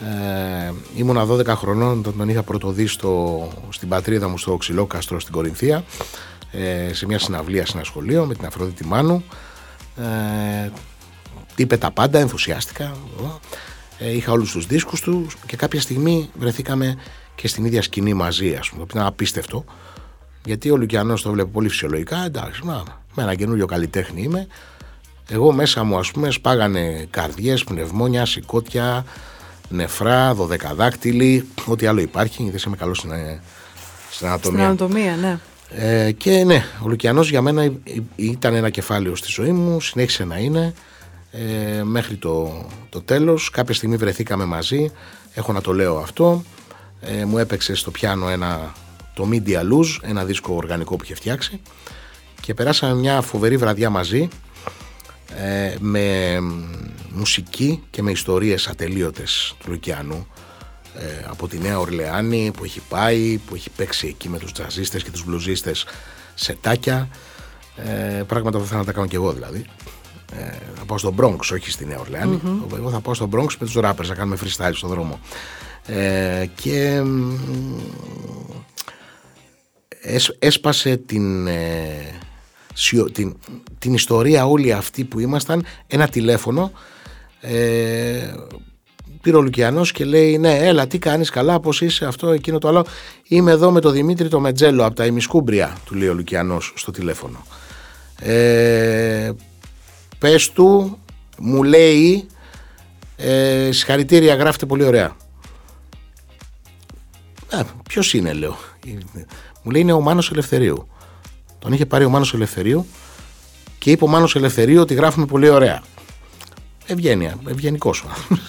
Ε, ήμουνα 12 χρονών όταν τον είχα πρωτοδεί στο, στην πατρίδα μου στο Ξυλόκαστρο στην Κορινθία ε, σε μια συναυλία σε ένα σχολείο με την Αφροδίτη Μάνου. Ε, είπε τα πάντα, ενθουσιάστηκα. Ε, είχα όλους τους δίσκους τους και κάποια στιγμή βρεθήκαμε και στην ίδια σκηνή μαζί, ας πούμε. Ήταν απίστευτο. Γιατί ο Λουκιανός το βλέπει πολύ φυσιολογικά. Εντάξει, μα, με ένα καινούριο καλλιτέχνη είμαι. Εγώ μέσα μου, ας πούμε, σπάγανε καρδιές, πνευμόνια, σηκώτια, νεφρά, δωδεκαδάκτυλοι, ό,τι άλλο υπάρχει. Δεν είμαι καλός στην, στην ανατομία. Στην ανατομία, ναι. Ε, και ναι, ο Λουκιανός για μένα ήταν ένα κεφάλαιο στη ζωή μου, συνέχισε να είναι ε, μέχρι το, το τέλος. Κάποια στιγμή βρεθήκαμε μαζί, έχω να το λέω αυτό. Ε, μου έπαιξε στο πιάνο ένα, το Media Luz, ένα δίσκο οργανικό που είχε φτιάξει. Και περάσαμε μια φοβερή βραδιά μαζί ε, με μουσική και με ιστορίες ατελείωτες του Λουκιανού ε, από τη Νέα Ορλεάνη που έχει πάει, που έχει παίξει εκεί με τους τζαζίστες και τους μπλουζίστες σε τάκια. Ε, πράγματα που θα να τα κάνω και εγώ δηλαδή. Ε, θα πάω στον Bronx, όχι στη Νέα Εγώ θα πάω στον Bronx με τους rappers να κάνουμε freestyle στον δρόμο. Ε, και έσπασε την, ε, την, την ιστορία όλη αυτή που ήμασταν. Ένα τηλέφωνο ε, πήρε ο Λουκιανός και λέει ναι έλα τι κάνεις καλά πως είσαι αυτό εκείνο το άλλο είμαι εδώ με τον Δημήτρη το Μετζέλο από τα ημισκούμπρια του λέει ο Λουκιανός στο τηλέφωνο. Ε, πες του, μου λέει ε, συγχαρητήρια γράφετε πολύ ωραία. Α, ποιος είναι λέω. Μου λέει είναι ο Μάνος Ελευθερίου. Τον είχε πάρει ο Μάνος Ελευθερίου και είπε ο Μάνος Ελευθερίου ότι γράφουμε πολύ ωραία. Ευγένεια, ευγενικός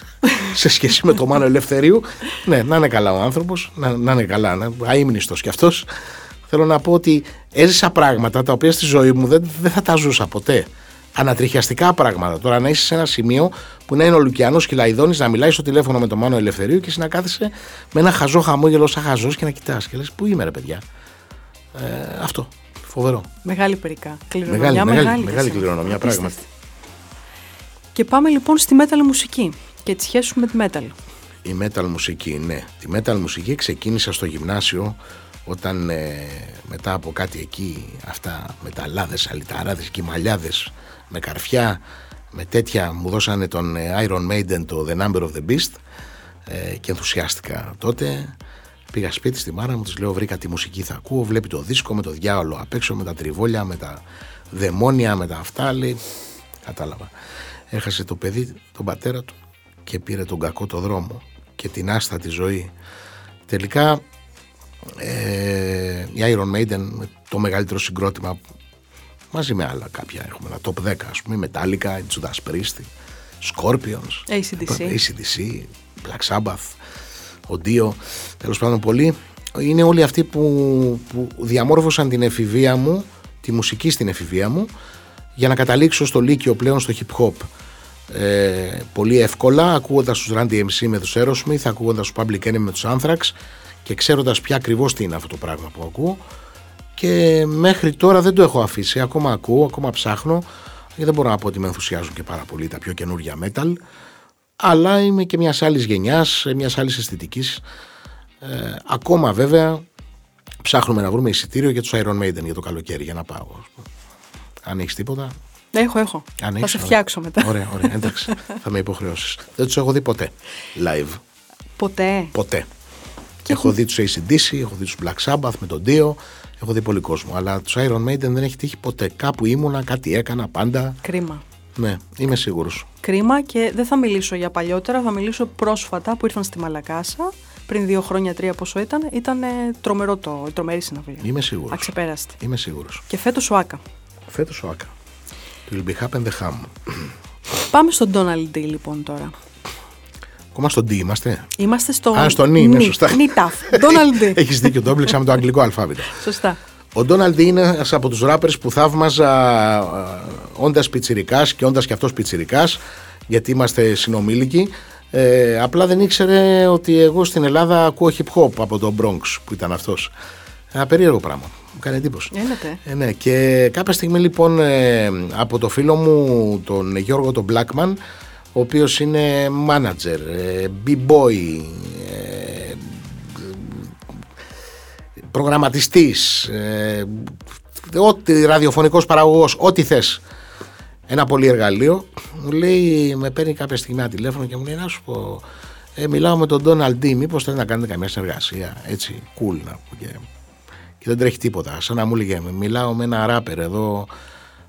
σε σχέση με το Μάνο Ελευθερίου. Ναι, να είναι καλά ο άνθρωπος, να, να είναι καλά, να, αείμνηστος κι αυτός. Θέλω να πω ότι έζησα πράγματα τα οποία στη ζωή μου δεν, δεν θα τα ζούσα ποτέ ανατριχιαστικά πράγματα. Τώρα να είσαι σε ένα σημείο που να είναι ο Λουκιανός και Λαϊδόνης να μιλάει στο τηλέφωνο με τον Μάνο Ελευθερίου και εσύ να κάθεσαι με ένα χαζό χαμόγελο σαν χαζός και να κοιτάς και λες: Πού είμαι, ρε παιδιά; Ε, αυτό. Φοβερό. Μεγάλη περικά. Κληρονομιά, μεγάλη, μεγάλη, μεγάλη κληρονομιά, πράγματι. Και πάμε λοιπόν στη metal μουσική και τη σχέση σου με τη metal. Η metal μουσική, ναι. Τη metal μουσική ξεκίνησα στο γυμνάσιο όταν ε, μετά από κάτι εκεί αυτά με τα λάδες, αλυταράδες και μαλλιάδες με καρφιά με τέτοια μου δώσανε τον ε, Iron Maiden το The Number of the Beast ε, και ενθουσιάστηκα τότε. Πήγα σπίτι στη μάρα μου της λέω βρήκα τη μουσική θα ακούω βλέπει το δίσκο με το διάολο απ' έξω με τα τριβόλια με τα δαιμόνια με τα αυτά λέει. Κατάλαβα. Έχασε το παιδί τον πατέρα του και πήρε τον κακό το δρόμο και την άστατη ζωή. Τελικά ε, η Iron Maiden το μεγαλύτερο συγκρότημα μαζί με άλλα κάποια έχουμε ένα top 10 ας πούμε Metallica, Judas Priest Scorpions ACDC, ACDC Black Sabbath ο Dio τέλος πάντων πολλοί. Είναι όλοι αυτοί που, που διαμόρφωσαν την εφηβεία μου τη μουσική στην εφηβεία μου για να καταλήξω στο Λύκειο πλέον στο hip hop. Ε, πολύ εύκολα ακούγοντας τους Randy MC με τους Aerosmith ακούγοντας τους Public Enemy με τους Anthrax και ξέροντας πια ακριβώς τι είναι αυτό το πράγμα που ακούω και μέχρι τώρα δεν το έχω αφήσει, ακόμα ακούω, ακόμα ψάχνω γιατί δεν μπορώ να πω ότι με ενθουσιάζουν και πάρα πολύ τα πιο καινούργια metal αλλά είμαι και μιας άλλης γενιάς, μιας άλλης αισθητικής. Ε, ακόμα βέβαια ψάχνουμε να βρούμε εισιτήριο για τους Iron Maiden για το καλοκαίρι για να πάω. Αν έχεις τίποτα. Έχω, έχω. Αν θα σε φτιάξω μετά. Ωραία, ωραία. Εντάξει. θα με υποχρεώσεις. Δεν τους έχω δει ποτέ live. Ποτέ. Ποτέ. Και έχω δει τους ACDC, έχω δει τους Black Sabbath με τον Dio, έχω δει πολύ κόσμο. Αλλά τους Iron Maiden δεν έχει τύχει ποτέ. Κάπου ήμουνα, κάτι έκανα πάντα. Κρίμα. Ναι, είμαι σίγουρος. Κρίμα και δεν θα μιλήσω για παλιότερα, θα μιλήσω πρόσφατα που ήρθαν στη Μαλακάσα. Πριν δύο χρόνια, τρία πόσο ήταν, ήταν τρομερό το, τρομερή συναυλία. Είμαι σίγουρος. Αξεπέραστη. Είμαι σίγουρος. Και φέτος ο Άκα. Φέτος ο Άκα. Το will be happen the ham. Πάμε στον Donald D λοιπόν τώρα. Ακόμα στον D είμαστε. Είμαστε στο. Α, στο νι, ναι, σωστά. Νιταφ. Donald D. Έχεις δίκιο, το έμπλεξα με το αγγλικό αλφάβητο. Σωστά. Ο Ντόναλντ είναι ένας από τους ράπερς που θαύμαζα όντας πιτσυρικά και όντας και αυτός πιτσυρικά, γιατί είμαστε συνομήλικοι. Ε, απλά δεν ήξερε ότι εγώ στην Ελλάδα ακούω hip hop από τον Bronx που ήταν αυτός. Ένα περίεργο πράγμα. Μου κάνει εντύπωση. Ε, ναι. Και κάποια στιγμή λοιπόν ε, από το φίλο μου τον Γιώργο τον Blackman ο οποίος είναι manager, ε, b-boy, ε, προγραμματιστής, ε, ό,τι ραδιοφωνικός παραγωγός, ό,τι θες. Ένα πολύ εργαλείο. Μου λέει, με παίρνει κάποια στιγμή ένα τηλέφωνο και μου λέει να σου πω, ε, μιλάω με τον Donald D, μήπως θέλει να κάνετε καμία συνεργασία, έτσι, cool να πω και, και δεν τρέχει τίποτα. Σαν να μου λέγε, μιλάω με ένα ράπερ εδώ,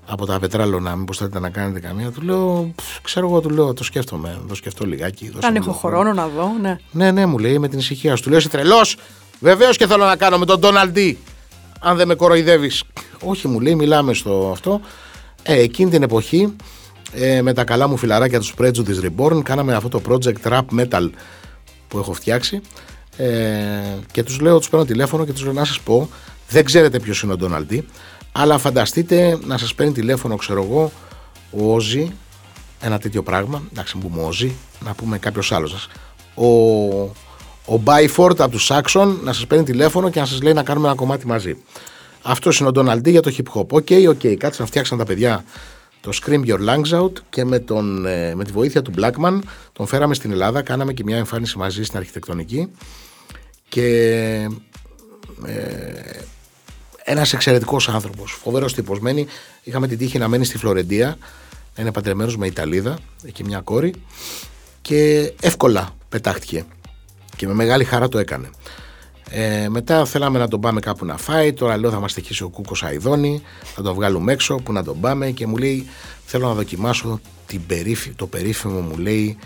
από τα πετράλωνα, μήπως θέλετε να κάνετε καμία. Του λέω, ξέρω εγώ, του λέω, το σκέφτομαι, το σκεφτώ λιγάκι. Αν έχω χρόνο να δω, ναι. Ναι, ναι, μου λέει με την ησυχία σου. Του λέω, είσαι τρελός. Βεβαίως και θέλω να κάνω με τον Donald D. Αν δεν με κοροϊδεύεις. Όχι, μου λέει, μιλάμε στο αυτό. Ε, εκείνη την εποχή, ε, με τα καλά μου φιλαράκια του Prejudice Reborn, κάναμε αυτό το project rap metal που έχω φτιάξει. Ε, και τους λέω, τους παίρνω τηλέφωνο και τους λέω να σας πω, δεν ξέρετε ποιος είναι ο Donald D. Αλλά φανταστείτε να σας παίρνει τηλέφωνο, ξέρω εγώ, ο Όζη, ένα τέτοιο πράγμα, εντάξει, μου πούμε Όζη, να πούμε κάποιος άλλος σας. Ο, ο Byford από τους Saxon να σας παίρνει τηλέφωνο και να σας λέει να κάνουμε ένα κομμάτι μαζί. Αυτός είναι ο Donald για το hip hop. OK, okay, OK, okay. κάτσε να φτιάξαν τα παιδιά το Scream Your Lungs Out και με, τον, ε, με τη βοήθεια του Blackman τον φέραμε στην Ελλάδα, κάναμε και μια εμφάνιση μαζί στην αρχιτεκτονική και ε, ένας εξαιρετικός άνθρωπος, φοβερός τύπος. Είχαμε την τύχη να μένει στη Φλωρεντία, να είναι παντρεμένος με Ιταλίδα, εκεί μια κόρη. Και εύκολα πετάχτηκε. Και με μεγάλη χαρά το έκανε. Ε, μετά θέλαμε να τον πάμε κάπου να φάει. Τώρα λέω θα μας τυχήσει ο Κούκος Αϊδόνη, θα τον βγάλουμε έξω, που να τον πάμε. Και μου λέει, θέλω να δοκιμάσω την το περίφημο μου λέει.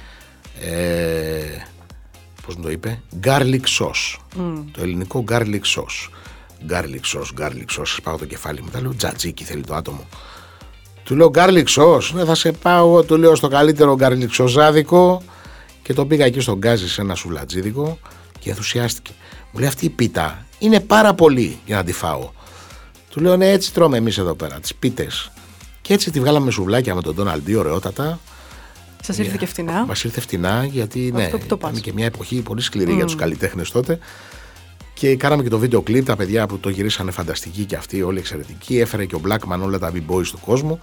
Ε, πώς μου το είπε, garlic sauce. Το ελληνικό garlic sauce garlic sauce, garlic sauce. Πάω το κεφάλι μου. Τα λέω τζατζίκι θέλει το άτομο. Του λέω garlic sauce. Ναι, θα σε πάω, του λέω στο καλύτερο garlic sauce και το πήγα εκεί στον γκάζι σε ένα σουλατζίδικο και ενθουσιάστηκε. Μου λέει αυτή η πίτα είναι πάρα πολύ για να τη φάω. Του λέω ναι, έτσι τρώμε εμείς εδώ πέρα, τις πίτες. Και έτσι τη βγάλαμε σουβλάκια με τον Donald ωραιότατα. Σας ήρθε και φτηνά; Μας ήρθε φτηνά, γιατί ναι, ήταν και μια εποχή πολύ σκληρή mm. για τους καλλιτέχνες τότε. Και κάναμε και το βίντεο κλιπ, τα παιδιά που το γυρίσανε φανταστικοί και αυτοί, όλοι εξαιρετικοί. Έφερε και ο Blackman όλα τα b-boys του κόσμου.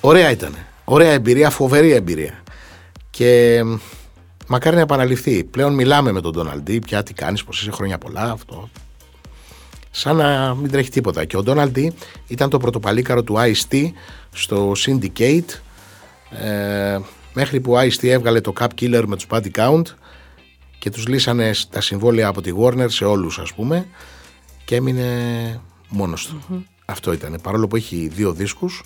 Ωραία ήταν. Ωραία εμπειρία, φοβερή εμπειρία. Και μακάρι να επαναληφθεί. Πλέον μιλάμε με τον Ντόναλντ πια τι κάνεις, πώ είσαι χρόνια πολλά, αυτό. Σαν να μην τρέχει τίποτα. Και ο Ντόναλντ ήταν το πρωτοπαλίκαρο του IST στο Syndicate. Ε, μέχρι που ο IST έβγαλε το Cap Killer με τους Body Count και τους λύσανε τα συμβόλαια από τη Warner σε όλους ας πούμε και έμεινε μόνος του. Αυτό ήταν. Παρόλο που έχει δύο δίσκους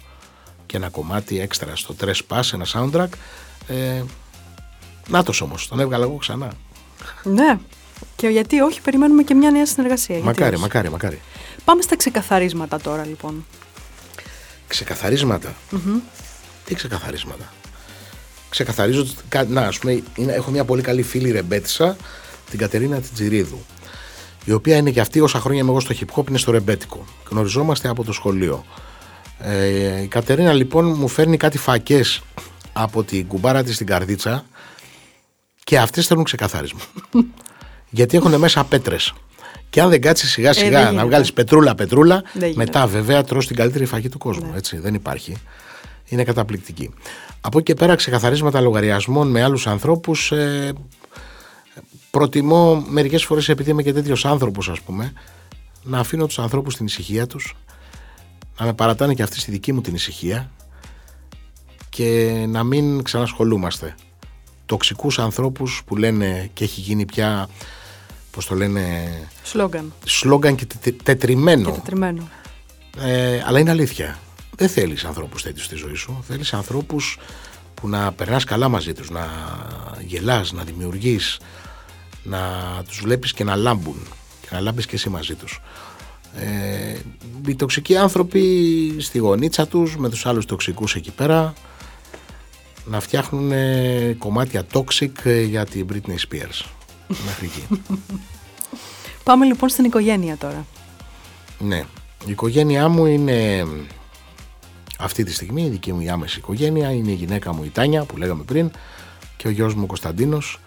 και ένα κομμάτι έξτρα στο Tres Pass, ένα soundtrack. Ε, Νάτος όμως, τον έβγαλα εγώ ξανά. Ναι. Και γιατί όχι, περιμένουμε και μια νέα συνεργασία. Μακάρι, μακάρι, μακάρι. Πάμε στα ξεκαθαρίσματα τώρα λοιπόν. Ξεκαθαρίσματα; Τι ξεκαθαρίσματα; Ξεκαθαρίζω, να ας πούμε, είναι, έχω μια πολύ καλή φίλη ρεμπέτησα, την Κατερίνα Τιτζηρίδου, η οποία είναι και αυτή όσα χρόνια είμαι εγώ στο hip hop είναι στο ρεμπέτικο. Γνωριζόμαστε από το σχολείο. Ε, η Κατερίνα λοιπόν μου φέρνει κάτι φακές από την κουμπάρα της στην καρδίτσα και αυτές θέλουν ξεκαθάρισμα. Γιατί έχουν μέσα πέτρες. Και αν δεν κάτσεις σιγά σιγά ε, να βγάλεις πετρούλα πετρούλα, μετά βέβαια τρως την καλύτερη φαγή του κόσμου. Ναι. Έτσι, δεν υπάρχει. Είναι καταπληκτική. Από εκεί και πέρα ξεκαθαρίσματα λογαριασμών με άλλους ανθρώπους. Ε, προτιμώ μερικές φορές επειδή είμαι και τέτοιος άνθρωπος, ας πούμε, να αφήνω τους ανθρώπους στην ησυχία τους, να με παρατάνε και αυτοί στη δική μου την ησυχία και να μην ξανασχολούμαστε. Τοξικούς ανθρώπους που λένε και έχει γίνει πια, πώς το λένε... Σλόγγαν. Σλόγγαν και τετριμένο. Και τετριμένο. Ε, αλλά είναι αλήθεια. Δεν θέλεις ανθρώπους τέτοιους στη ζωή σου. Θέλεις ανθρώπους που να περνάς καλά μαζί τους, να γελάς, να δημιουργείς, να τους βλέπεις και να λάμπουν και να λάμπεις και εσύ μαζί τους. Ε, οι τοξικοί άνθρωποι στη γωνίτσα τους με τους άλλους τοξικούς εκεί πέρα να φτιάχνουν κομμάτια toxic για την Britney Spears μέχρι εκεί. Πάμε λοιπόν στην οικογένεια τώρα. Ναι, η οικογένειά μου είναι αυτή τη στιγμή, η δική μου η άμεση οικογένεια είναι η γυναίκα μου η Τάνια που λέγαμε πριν και ο γιος μου ο Κωνσταντίνος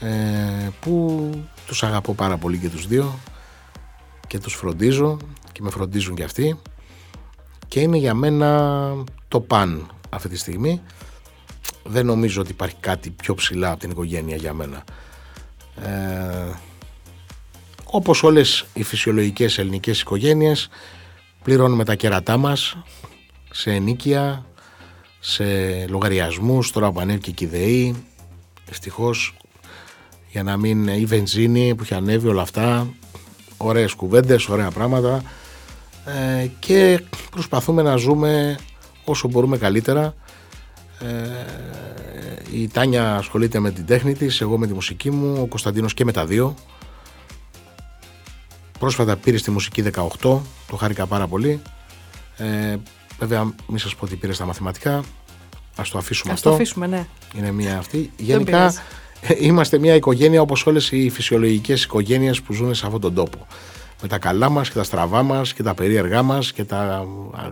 ε, που τους αγαπώ πάρα πολύ και τους δύο και τους φροντίζω και με φροντίζουν και αυτοί και είναι για μένα το παν αυτή τη στιγμή. Δεν νομίζω ότι υπάρχει κάτι πιο ψηλά από την οικογένεια για μένα. Ε, όπως όλες οι φυσιολογικές ελληνικές οικογένειες πληρώνουμε τα κέρατά μας σε ενίκεια, σε λογαριασμούς, τώρα που ανέβηκε και η ΔΕΗ, ευτυχώς για να μην η βενζίνη που έχει ανέβει όλα αυτά, ωραίες κουβέντες, ωραία πράγματα ε, και προσπαθούμε να ζούμε όσο μπορούμε καλύτερα. Ε, η Τάνια ασχολείται με την τέχνη της, εγώ με τη μουσική μου, ο Κωνσταντίνος και με τα δύο. Πρόσφατα πήρε στη μουσική 18, το χάρηκα πάρα πολύ. Ε, Βέβαια, μην σας πω ότι πήρες στα μαθηματικά. Α το αφήσουμε Ας αυτό. το αφήσουμε, ναι. Είναι μια αυτή. Γενικά, είμαστε μια οικογένεια όπως όλες οι φυσιολογικές οικογένειες που ζουν σε αυτόν τον τόπο. Με τα καλά μας και τα στραβά μας και τα περίεργά μας και τα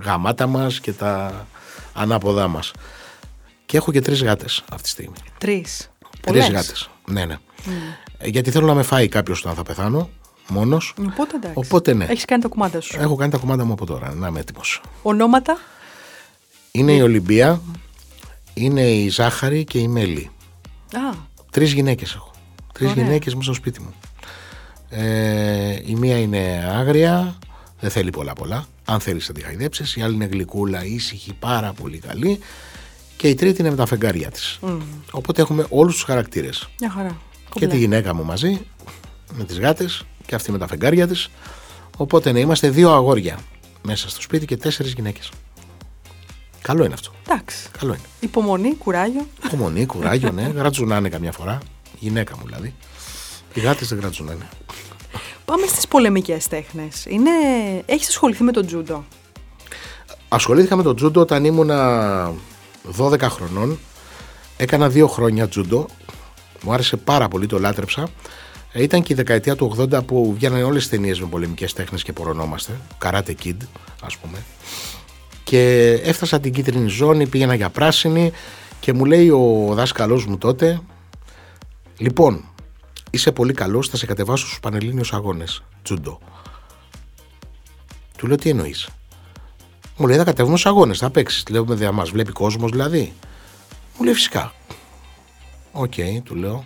γαμάτα μας και τα ανάποδά μας. Και έχω και τρεις γάτες αυτή τη στιγμή. Τρεις. Τρεις γάτες. Ναι, ναι. Mm. Γιατί θέλω να με φάει κάποιος όταν θα πεθάνω μόνος. Οπότε εντάξει. Οπότε ναι. Έχεις κάνει τα κουμάντα σου. Έχω κάνει τα κουμάντα μου από τώρα. Να είμαι έτοιμος. Ονόματα; Είναι η Ολυμπία, είναι η Ζάχαρη και η Μέλη. Α. Τρεις γυναίκες έχω. Τρεις γυναίκες μέσα στο σπίτι μου. Ε, η μία είναι άγρια, δεν θέλει πολλά πολλά. Αν θέλεις να τη χαϊδέψεις. Η άλλη είναι γλυκούλα, ήσυχη, πάρα πολύ καλή. Και η τρίτη είναι με τα φεγγάρια της. Mm. Οπότε έχουμε όλους τους χαρακτήρες. Μια χαρά. Και τη γυναίκα μου μαζί, με τις γάτες και αυτή με τα φεγγάρια της. Οπότε ναι, είμαστε δύο αγόρια μέσα στο σπίτι και τέσσερις γυναίκες. Καλό είναι αυτό. Εντάξει. Καλό είναι. Υπομονή, κουράγιο. Υπομονή, κουράγιο, ναι. Γρατζουνάνε καμιά φορά. Γυναίκα μου δηλαδή. Οι γάτες δεν γρατζουνάνε. Πάμε στις πολεμικές τέχνες. Είναι... Έχεις ασχοληθεί με τον τζούντο; Ασχολήθηκα με τον τζούντο όταν ήμουνα 12 χρονών. Έκανα δύο χρόνια τζούντο. Μου άρεσε πάρα πολύ, το λάτρεψα. Ε, ήταν και η δεκαετία του 80 που βγαίνανε όλες τι ταινίες με πολεμικές τέχνες και πορωνόμαστε. Karate Kid, ας πούμε. Και έφτασα την κίτρινη ζώνη, πήγαινα για πράσινη και μου λέει ο δάσκαλός μου τότε, Λοιπόν, είσαι πολύ καλός, θα σε κατεβάσω στους Πανελλήνιους Αγώνες. Τζουντό. Του λέω τι εννοείς; Μου λέει: Θα κατέβουμε στους αγώνες, θα παίξεις. Λέω: Με μα βλέπει κόσμος δηλαδή. Μου λέει: Φυσικά. OK, okay, του λέω.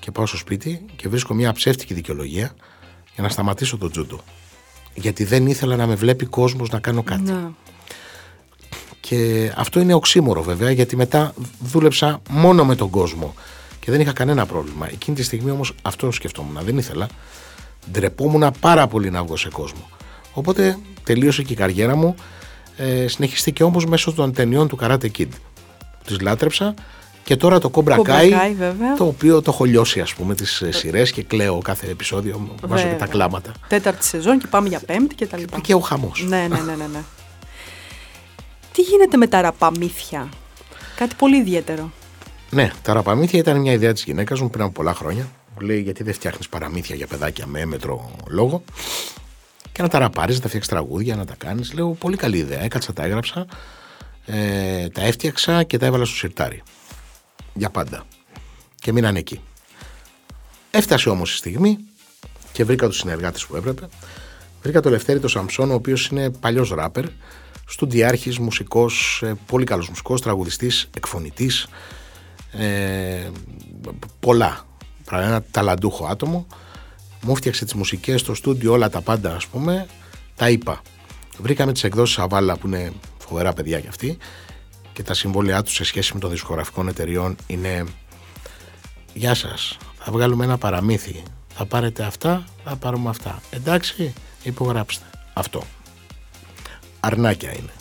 Και πάω στο σπίτι και βρίσκω μια ψεύτικη δικαιολογία για να σταματήσω το τζούντο. Γιατί δεν ήθελα να με βλέπει κόσμος να κάνω κάτι. Να. Και αυτό είναι οξύμορο βέβαια, γιατί μετά δούλεψα μόνο με τον κόσμο και δεν είχα κανένα πρόβλημα. Εκείνη τη στιγμή όμως αυτό σκεφτόμουν. Δεν ήθελα. Ντρεπόμουν πάρα πολύ να βγω σε κόσμο. Οπότε τελείωσε και η καριέρα μου. Ε, συνεχίστηκε όμως μέσω των ταινιών του Karate Kid. Τη λάτρεψα και τώρα το Cobra Kai, το οποίο το έχω λιώσει ας πούμε τις ε, σειρές και κλαίω κάθε επεισόδιο, βάζω και τα κλάματα. Τέταρτη σεζόν και πάμε για πέμπτη και τα λοιπά. Και ο χαμός. ναι, ναι, ναι, ναι. ναι. Τι γίνεται με τα ραπαμύθια, κάτι πολύ ιδιαίτερο. Ναι, τα ραπαμύθια ήταν μια ιδέα της γυναίκας μου πριν από πολλά χρόνια. Μου λέει γιατί δεν φτιάχνεις παραμύθια για παιδάκια με έμετρο λόγο; Και να τα ραπάρεις, να τα φτιάξεις τραγούδια, να τα κάνεις. Λέω πολύ καλή ιδέα. Έκατσα, τα έγραψα, ε, τα έφτιαξα και τα έβαλα στο σιρτάρι. Για πάντα. Και μείναν εκεί. Έφτασε όμως η στιγμή και βρήκα τους συνεργάτες που έπρεπε. Βρήκα το Λευτέρη το Σαμψόν, ο οποίος είναι παλιός ράπερ, στουντιάρχης, μουσικός, ε, πολύ καλός μουσικός, τραγουδιστής, εκφωνητής, ε, πολλά. Ένα ταλαντούχο άτομο. Μου φτιάξε τις μουσικές στο στούντιο, όλα τα πάντα ας πούμε, τα είπα. Βρήκαμε τις εκδόσεις Αβάλα που είναι φοβερά παιδιά κι αυτοί και τα συμβόλαιά τους σε σχέση με των δισκογραφικών εταιριών είναι «Γεια σας, θα βγάλουμε ένα παραμύθι, θα πάρετε αυτά, θα πάρουμε αυτά. Εντάξει, υπογράψτε. Αυτό αρνάκια είναι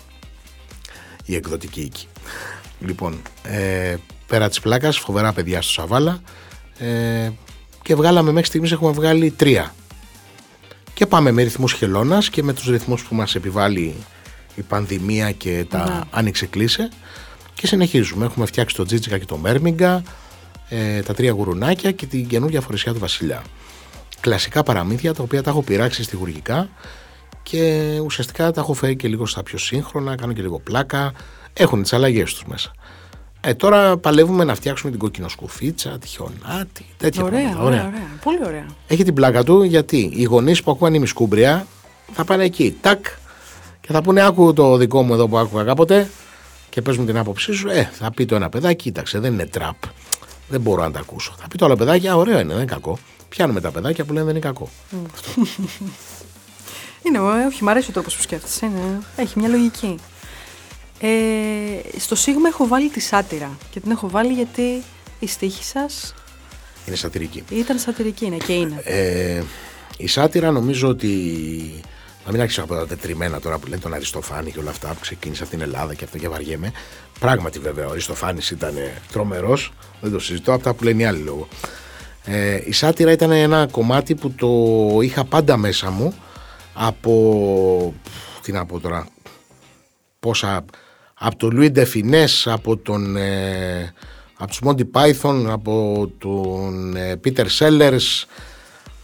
η εκδοτική οίκη. Λοιπόν, ε, πέρα της πλάκας, φοβερά παιδιά στο Σαβάλα ε, και βγάλαμε μέχρι στιγμής έχουμε βγάλει τρία. Και πάμε με ρυθμούς χελώνας και με τους ρυθμούς που μας επιβάλλει η πανδημία και τα ναι. άνοιξε κλείσε και συνεχίζουμε. Έχουμε φτιάξει το Τζίτσικα και το Μέρμιγκα, ε, τα τρία γουρουνάκια και την καινούργια φορεσιά του Βασιλιά. Κλασικά παραμύθια τα οποία τα έχω πειράξει στιγουργικά και ουσιαστικά τα έχω φέρει και λίγο στα πιο σύγχρονα, κάνω και λίγο πλάκα. Έχουν τις αλλαγές τους μέσα. Ε, τώρα παλεύουμε να φτιάξουμε την κοκκινοσκουφίτσα, τη χιονάτη, τέτοια ωραία, πράγματα. Ωραία, ωραία, πολύ ωραία. Έχει την πλάκα του γιατί οι γονείς που ακούνε η μισκούμπρια θα πάνε εκεί, τάκ, και θα πούνε: Άκου το δικό μου εδώ που άκουγα κάποτε και πες μου την άποψή σου. Ε, θα πει το ένα παιδάκι, κοίταξε, δεν είναι τραπ. Δεν μπορώ να τα ακούσω. Θα πει το άλλο παιδάκι, Α, ωραίο είναι, δεν είναι κακό. Πιάνουμε τα παιδάκια που λένε δεν είναι κακό. Είναι, ε, όχι, μου αρέσει ο τρόπο που σκέφτεσαι. Είναι, έχει μια λογική. Ε, στο Σίγμα έχω βάλει τη σάτυρα και την έχω βάλει γιατί η στίχη σας. Είναι σατυρική. Ήταν σατυρική, είναι και είναι. Ε, η σάτυρα νομίζω ότι. Να μην άρχισα από τα τετριμένα τώρα που λένε τον Αριστοφάνη και όλα αυτά που ξεκίνησε από την Ελλάδα και αυτό και βαριέμαι. Πράγματι βέβαια ο Αριστοφάνης ήταν τρομερός, δεν το συζητώ, από τα που λένε οι άλλοι λόγο. Ε, η σάτυρα ήταν ένα κομμάτι που το είχα πάντα μέσα μου από τι να πω τώρα πόσα από τον Λουί Ντεφινές από τον ε, από τους Monty Python από τον ε, Peter Sellers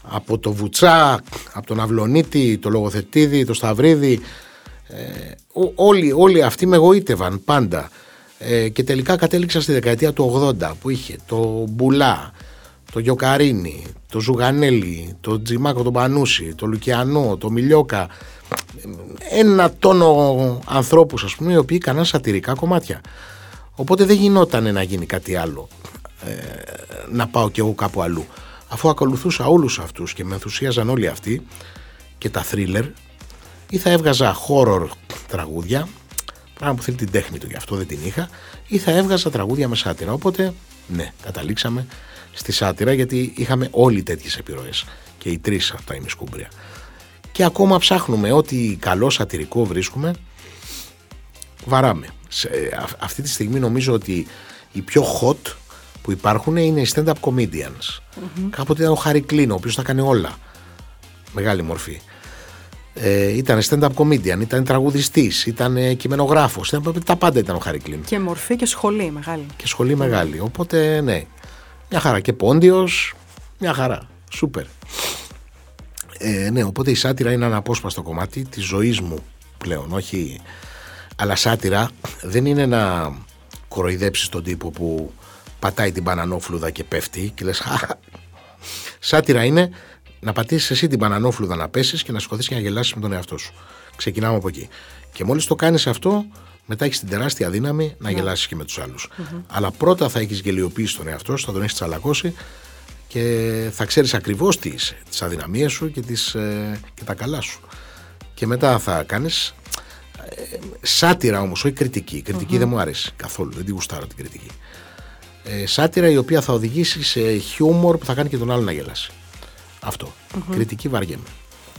από τον Βουτσά από τον Αυλονίτη, τον Λογοθετίδη, τον Σταυρίδη ε, όλοι, όλοι αυτοί με εγωίτευαν πάντα ε, και τελικά κατέληξα στη δεκαετία του 80 που είχε το Μπουλά το Γιοκαρίνη, το Ζουγανέλη, το Τζιμάκο τον Πανούση, το Λουκιανό, το Μιλιόκα. Ένα τόνο ανθρώπους ας πούμε οι οποίοι έκαναν σατυρικά κομμάτια. Οπότε δεν γινόταν να γίνει κάτι άλλο. Ε, να πάω κι εγώ κάπου αλλού. Αφού ακολουθούσα όλους αυτούς και με ενθουσίαζαν όλοι αυτοί και τα thriller ή θα έβγαζα horror τραγούδια πράγμα που θέλει την τέχνη του γι' αυτό δεν την είχα ή θα έβγαζα τραγούδια με σάτυρα οπότε ναι καταλήξαμε στη σάτυρα γιατί είχαμε όλοι τέτοιες επιρροές και οι τρεις από τα ημισκούμπρια. Και ακόμα ψάχνουμε ό,τι καλό σατυρικό βρίσκουμε, βαράμε. Σε, αυτή τη στιγμή νομίζω ότι οι πιο hot που υπάρχουν είναι οι stand-up comedians. Κάποτε ήταν ο Χάρη Κλίν, ο οποίος τα κάνει όλα. Μεγάλη μορφή. Ε, ήταν stand-up comedian, ήταν τραγουδιστής, ήταν κειμενογράφος. Τα πάντα ήταν ο Χάρη Κλίν. Και μορφή και σχολή μεγάλη. Και σχολή μεγάλη. Οπότε ναι, μια χαρά. Και πόντιος, μια χαρά. Σούπερ. Ε, ναι, οπότε η σάτυρα είναι ένα απόσπαστο κομμάτι της ζωής μου πλέον, όχι... Αλλά σάτυρα δεν είναι να κοροϊδέψεις τον τύπο που πατάει την μπανανόφλουδα και πέφτει και λες Σάτυρα είναι να πατήσεις εσύ την μπανανόφλουδα να πέσεις και να σηκωθείς και να γελάσεις με τον εαυτό σου. Ξεκινάμε από εκεί. Και μόλις το κάνεις αυτό, μετά έχεις την τεράστια δύναμη να γελάσεις και με τους αλλου Αλλά πρώτα θα έχεις γελιοποιήσει τον εαυτό σου, θα τον έχεις τσαλακώσει και θα ξέρεις ακριβώς τι είσαι, τις αδυναμίες σου και, τις, ε, και τα καλά σου. Και μετά θα κάνεις ε, σάτιρα όμως, όχι κριτική. Κριτική δεν μου άρεσε καθόλου, δεν τη γουστάρω την κριτική. Ε, σάτιρα η οποία θα οδηγήσει σε χιούμορ που θα κάνει και τον άλλο να γελάσει. Αυτό. Κριτική βαριέμαι.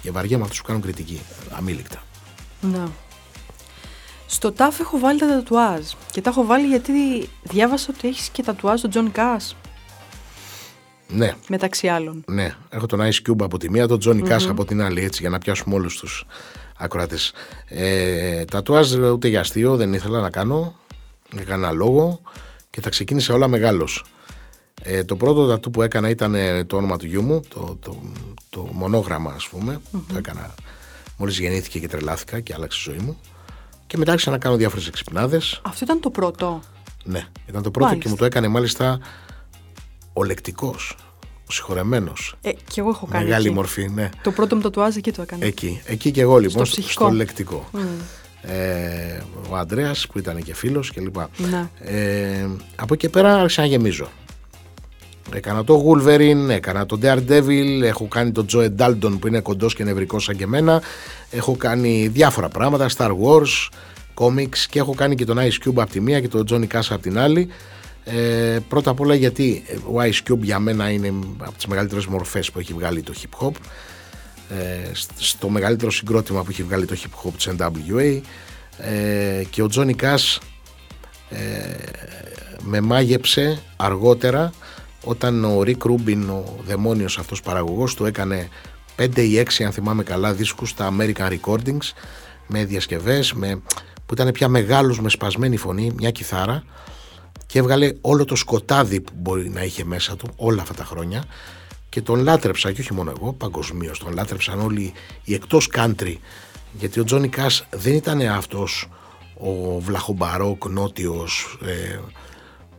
Και βαριέμαι αυτούς που κάνουν κριτική. Αμείλικτα. Να. Στο ταυ έχω βάλει τα τατουάζ. Και τα έχω βάλει γιατί διάβασα ότι έχεις και τατουάζ τον Johnny Cash. Ναι. Μεταξύ άλλων. Ναι. Έχω τον Ice Cube από τη μία, τον Johnny Cash από την άλλη, έτσι, για να πιάσουμε όλους τους ακροατές. Ε, τατουάζ ούτε για αστείο δεν ήθελα να κάνω. Για κανένα λόγο. Και τα ξεκίνησε όλα μεγάλος. Ε, το πρώτο τατού που έκανα ήταν ε, το όνομα του γιού μου, το, το, το μονόγραμμα ας πούμε. Το έκανα μόλις γεννήθηκε και τρελάθηκα και άλλαξε η ζωή μου. Και μετά άρχισα να κάνω διάφορες εξυπνάδες. Αυτό ήταν το πρώτο. Ναι, ήταν το πρώτο και μου το έκανε μάλιστα ο λεκτικός. Ο συγχωρεμένος. Ε, και εγώ έχω κάνει. Μεγάλη εκεί. μορφή, ναι. Το πρώτο μου το τουάζ εκεί το έκανε. Εκεί. Εκεί και εγώ λοιπόν, Στο στο, ψυχικό. λεκτικό. Ε, ο Αντρέα που ήταν και φίλος κλπ. Ναι. Ε, από εκεί πέρα άρχισα να γεμίζω. Έκανα το Wolverine, έκανα το Daredevil, έχω κάνει το Joe Dalton που είναι κοντός και νευρικός σαν και εμένα, έχω κάνει διάφορα πράγματα, Star Wars, comics και έχω κάνει και τον Ice Cube από τη μία και τον Johnny Cash από την άλλη. Ε, πρώτα απ' όλα γιατί ο Ice Cube για μένα είναι από τις μεγαλύτερες μορφές που έχει βγάλει το hip hop ε, σ- στο μεγαλύτερο συγκρότημα που έχει βγάλει το hip hop της NWA ε, και ο Johnny Cash με μάγεψε αργότερα όταν ο Rick Rubin, ο δαιμόνιος αυτός παραγωγός του έκανε 5 ή 6 αν θυμάμαι καλά δίσκους στα American Recordings με διασκευές με, που ήταν πια μεγάλος με σπασμένη φωνή, μια κιθάρα και έβγαλε όλο το σκοτάδι που μπορεί να είχε μέσα του όλα αυτά τα χρόνια και τον λάτρεψα και όχι μόνο εγώ, παγκοσμίως τον λάτρεψαν όλοι οι εκτός country. Γιατί ο Τζόνι Κάς δεν ήταν αυτός ο βλαχομπαρόκ νότιος ε,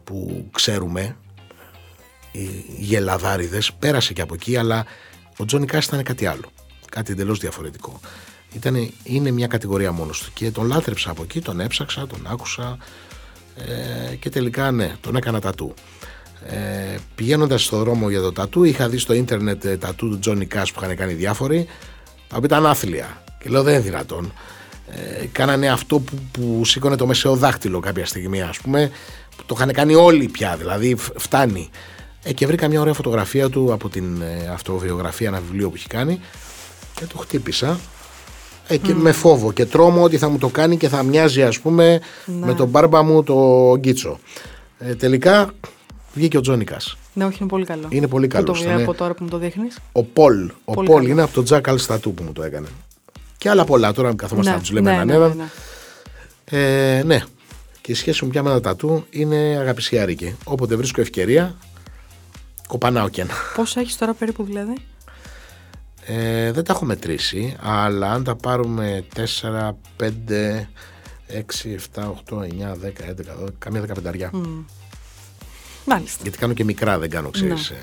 που ξέρουμε οι γελαδάριδες. Πέρασε και από εκεί αλλά ο Τζόνι Κάς ήταν κάτι άλλο κάτι εντελώς διαφορετικό. Ήτανε, είναι μια κατηγορία μόνος του. Και τον λάτρεψα από εκεί, τον έψαξα, τον άκουσα ε, και τελικά ναι, τον έκανα τατού ε, πηγαίνοντας στο δρόμο για το τατού είχα δει στο ίντερνετ ε, τατού του Τζόνι Κάς που είχαν κάνει διάφοροι τα οποία ήταν άθλια. Και λέω δεν είναι δυνατόν. Ε, κάνανε αυτό που, που σήκωνε το μεσαίο δάχτυλο κάποια στιγμή ας πούμε. Που το είχαν κάνει όλοι πια δηλαδή φ- φτάνει. Ε, και βρήκα μια ωραία φωτογραφία του από την ε, αυτοβιογραφία ένα βιβλίο που έχει κάνει. Και το χτύπησα. Ε, και με φόβο και τρόμο ότι θα μου το κάνει και θα μοιάζει ας πούμε με τον μπάρμπα μου το γκίτσο. Ε, τελικά βγήκε ο Τζόνικας Ναι, όχι, είναι πολύ καλό. Είναι πολύ Πού το καλός, βλέπω ναι. τώρα που μου το δείχνεις. ο Πολ. Ο Πολύ Πολ καλό. είναι από το Jackal Tattoo που μου το έκανε. Και άλλα πολλά τώρα καθόμαστε να τους λέμε έναν έναν. Ε, ναι. Και η σχέση μου πια με τα τατού είναι αγαπησιάρικη. Όποτε βρίσκω ευκαιρία, κοπανάω και ένα. Πόσο έχεις τώρα περίπου δηλαδή; Ε, δεν τα έχω μετρήσει, αλλά αν τα πάρουμε 4, 5, 6, 7, 8, 9, 10, 11, 12, καμία δεκαπενταριά. Μάλιστα. Γιατί κάνω και μικρά, δεν κάνω, ξέρεις. Ε,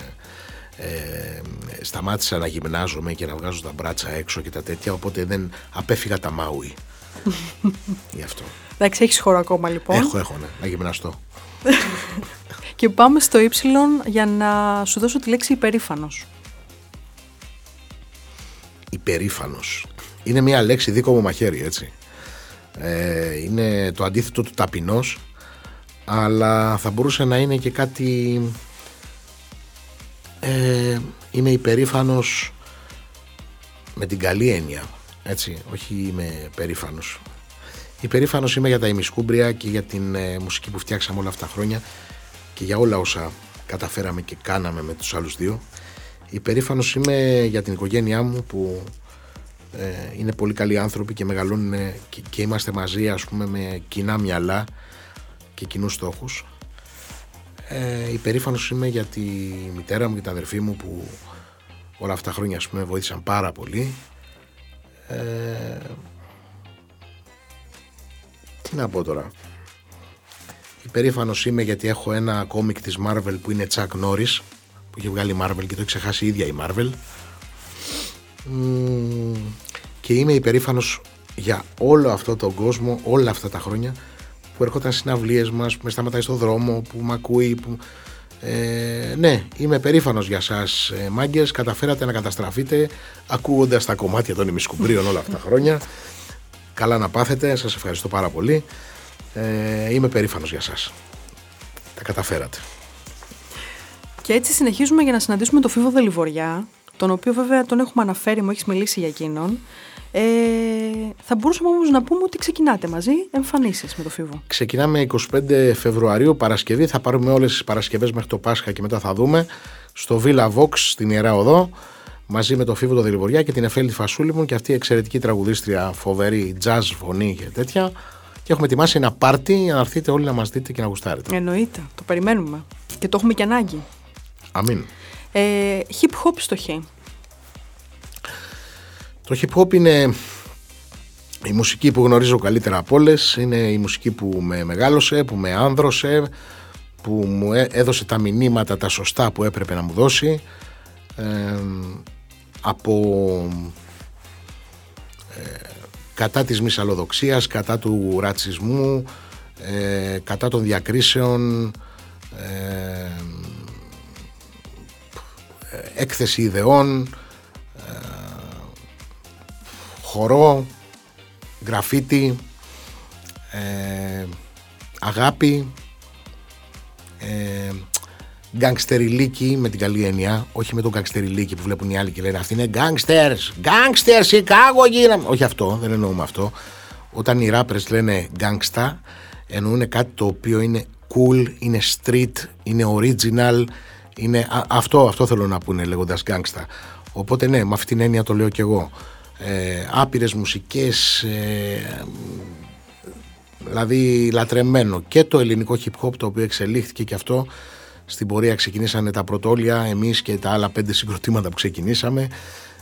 ε, σταμάτησα να γυμνάζομαι και να βγάζω τα μπράτσα έξω και τα τέτοια, οπότε δεν απέφυγα τα μάουι. Γι' αυτό. Εντάξει, έχεις χώρο ακόμα λοιπόν. Έχω, έχω, ναι, να γυμναστώ. Και πάμε στο Y για να σου δώσω τη λέξη υπερήφανος. Υπερήφανος. Είναι μια λέξη δίκο μου μαχαίρι, έτσι. Ε, είναι το αντίθετο του ταπεινός, αλλά θα μπορούσε να είναι και κάτι... Ε, είμαι υπερήφανος με την καλή έννοια, έτσι, όχι είμαι περήφανος. Υπερήφανος είμαι για τα ημισκούμπρια και για την ε, μουσική που φτιάξαμε όλα αυτά τα χρόνια και για όλα όσα καταφέραμε και κάναμε με τους άλλους δύο. Υπερήφανος είμαι για την οικογένειά μου που ε, είναι πολύ καλοί άνθρωποι και μεγαλώνουν ε, και, και είμαστε μαζί ας πούμε με κοινά μυαλά και κοινούς στόχους. Ε, υπερήφανος είμαι για τη μητέρα μου και την αδερφή μου που όλα αυτά τα χρόνια ας πούμε βοήθησαν πάρα πολύ. Ε, τι να πω τώρα. Υπερήφανος είμαι γιατί έχω ένα κόμικ της Marvel που είναι Chuck Norris που έχει βγάλει η Marvel και το έχει ξεχάσει η ίδια η Marvel. Μμμ, και είμαι υπερήφανος για όλο αυτό τον κόσμο, όλα αυτά τα χρόνια που έρχονταν συναυλίες μας, που με σταματάει στον δρόμο, που με ακούει, που... Ε, ναι, είμαι περήφανος για σας ε, μάγκες, καταφέρατε να καταστραφείτε ακούγοντας τα κομμάτια των ημισκουμπρίων όλα αυτά τα χρόνια. Καλά να πάθετε, σας ευχαριστώ πάρα πολύ. Ε, είμαι περήφανος για σας. Τα καταφέρατε. Και έτσι συνεχίζουμε για να συναντήσουμε τον Φίβο Δελιβοριά, τον οποίο βέβαια τον έχουμε αναφέρει, μου έχεις μιλήσει για εκείνον. Ε, θα μπορούσαμε όμως να πούμε ότι ξεκινάτε μαζί εμφανίσεις με το Φίβο. Ξεκινάμε 25 Φεβρουαρίου, Παρασκευή. Θα πάρουμε όλες τις Παρασκευές μέχρι το Πάσχα και μετά θα δούμε. Στο Villa Vox στην Ιερά Οδό, μαζί με το Φίβο το Δελιβοριά και την Εφέλη Φασούλη μου και αυτή η εξαιρετική τραγουδίστρια, φοβερή jazz φωνή και τέτοια. Και έχουμε ετοιμάσει ένα πάρτι για να έρθετε όλοι να μας δείτε και να γουστάρετε. Εννοείται, το περιμένουμε. Και το έχουμε και ανάγκη. Αμήν. Ε, hip hop στο χ. Το hip hop είναι η μουσική που γνωρίζω καλύτερα από όλες. Είναι η μουσική που με μεγάλωσε, που με άνδρωσε, που μου έδωσε τα μηνύματα τα σωστά που έπρεπε να μου δώσει. Ε, από ε, κατά της μυσαλλοδοξίας, κατά του ρατσισμού, ε, κατά των διακρίσεων, ε, έκθεση ιδεών, χορό, γραφίτι, ε, αγάπη, ε, γκάγκστεριλίκι με την καλή έννοια, όχι με τον γκάγκστεριλίκι που βλέπουν οι άλλοι και λένε Αυτοί είναι γκάγκστερς, γκάγκστερς, Σικάγο γίναμε. Όχι αυτό, δεν εννοούμε αυτό. Όταν οι rappers λένε γκάγκστα, εννοούν κάτι το οποίο είναι cool, είναι street, είναι original, είναι αυτό, αυτό θέλω να πούνε λέγοντας γκάγκστα. Οπότε ναι, με αυτήν την έννοια το λέω κι εγώ ε, άπειρες μουσικές ε, δηλαδή λατρεμένο. Και το ελληνικό hip hop το οποίο εξελίχθηκε και αυτό στην πορεία ξεκινήσανε τα πρωτόλια εμείς και τα άλλα πέντε συγκροτήματα που ξεκινήσαμε.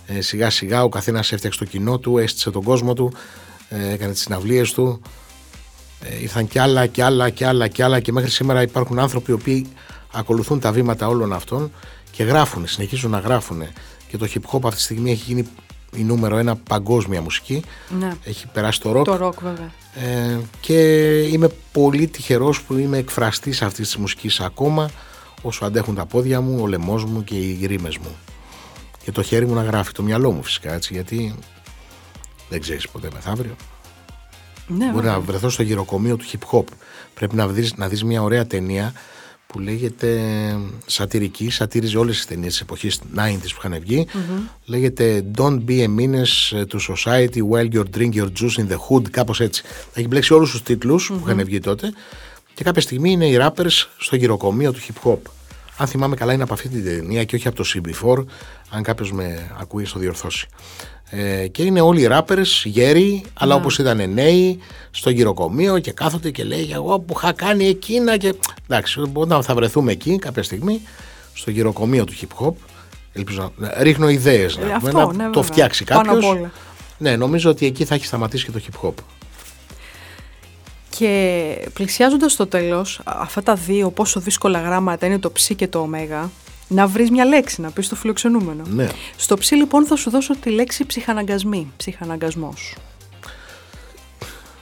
Ε, σιγά σιγά ο καθένας έφτιαξε το κοινό του έστησε τον κόσμο του ε, έκανε τις συναυλίες του. Ε, ήρθαν κι άλλα κι άλλα κι άλλα κι άλλα και μέχρι σήμερα υπάρχουν άνθρωποι οι οποίοι ακολουθούν τα βήματα όλων αυτών και γράφουν, συνεχίζουν να γράφουν και το hip hop αυτή τη στιγμή έχει γίνει η νούμερο ένα παγκόσμια μουσική. Ναι. Έχει περάσει το ροκ. Το ροκ βέβαια. Ε, και είμαι πολύ τυχερός που είμαι εκφραστής αυτής της μουσικής ακόμα όσο αντέχουν τα πόδια μου, ο λαιμός μου και οι ρήμες μου. Και το χέρι μου να γράφει, το μυαλό μου φυσικά έτσι, γιατί δεν ξέρεις ποτέ μεθαύριο. Ναι, Μπορεί να βρεθώ στο γυροκομείο του hip hop. Πρέπει να δεις, να δεις μια ωραία ταινία που λέγεται σατυρική, σατήριζε όλες τις ταινίες της εποχής 90's που είχαν βγει. Λέγεται Don't be a menace to society while you drink your juice in the hood, κάπως έτσι. Έχει μπλέξει όλους τους τιτλους που είχαν βγει τότε και κάποια στιγμή είναι οι rappers στο γυροκομείο του hip hop. Αν θυμάμαι καλά είναι από αυτή την ταινία και όχι από το CB4, αν κάποιος με ακούει στο διορθώσει. Ε, και είναι όλοι οι rappers γέροι, αλλά ναι. όπως ήταν νέοι, στο γυροκομείο και κάθονται και λέει εγώ που είχα κάνει εκείνα και... Εντάξει, όταν θα βρεθούμε εκεί κάποια στιγμή, στο γυροκομείο του hip hop, ελπίζω να ρίχνω ιδέες να, ε, να ναι, το φτιάξει κάποιος. Ναι, νομίζω ότι εκεί θα έχει σταματήσει και το hip hop. Και πλησιάζοντας το τέλος, αυτά τα δύο πόσο δύσκολα γράμματα είναι το ψ και το ω, να βρεις μια λέξη, να πεις το φιλοξενούμενο. Ναι. Στο ψι λοιπόν θα σου δώσω τη λέξη ψυχαναγκασμή, ψυχαναγκασμός.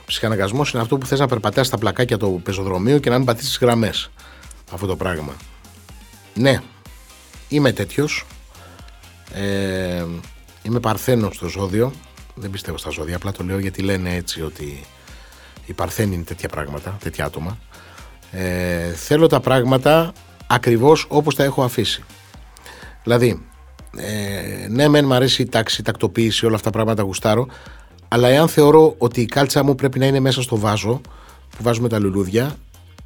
Ψυχαναγκασμός είναι αυτό που θες να περπατάς στα πλακάκια του πεζοδρομίου και να μην πατήσεις γραμμές. Αυτό το πράγμα. Ναι, είμαι τέτοιος. Ε, είμαι παρθένος στο ζώδιο. Δεν πιστεύω στα ζώδια, απλά το λέω γιατί λένε έτσι ότι οι παρθένοι είναι τέτοια πράγματα, τέτοια άτομα. Ε, θέλω τα πράγματα ακριβώς όπως τα έχω αφήσει. Δηλαδή, ε, ναι μεν μου αρέσει η τάξη, η τακτοποίηση, όλα αυτά τα πράγματα γουστάρω, αλλά εάν θεωρώ ότι η κάλτσα μου πρέπει να είναι μέσα στο βάζο που βάζουμε τα λουλούδια,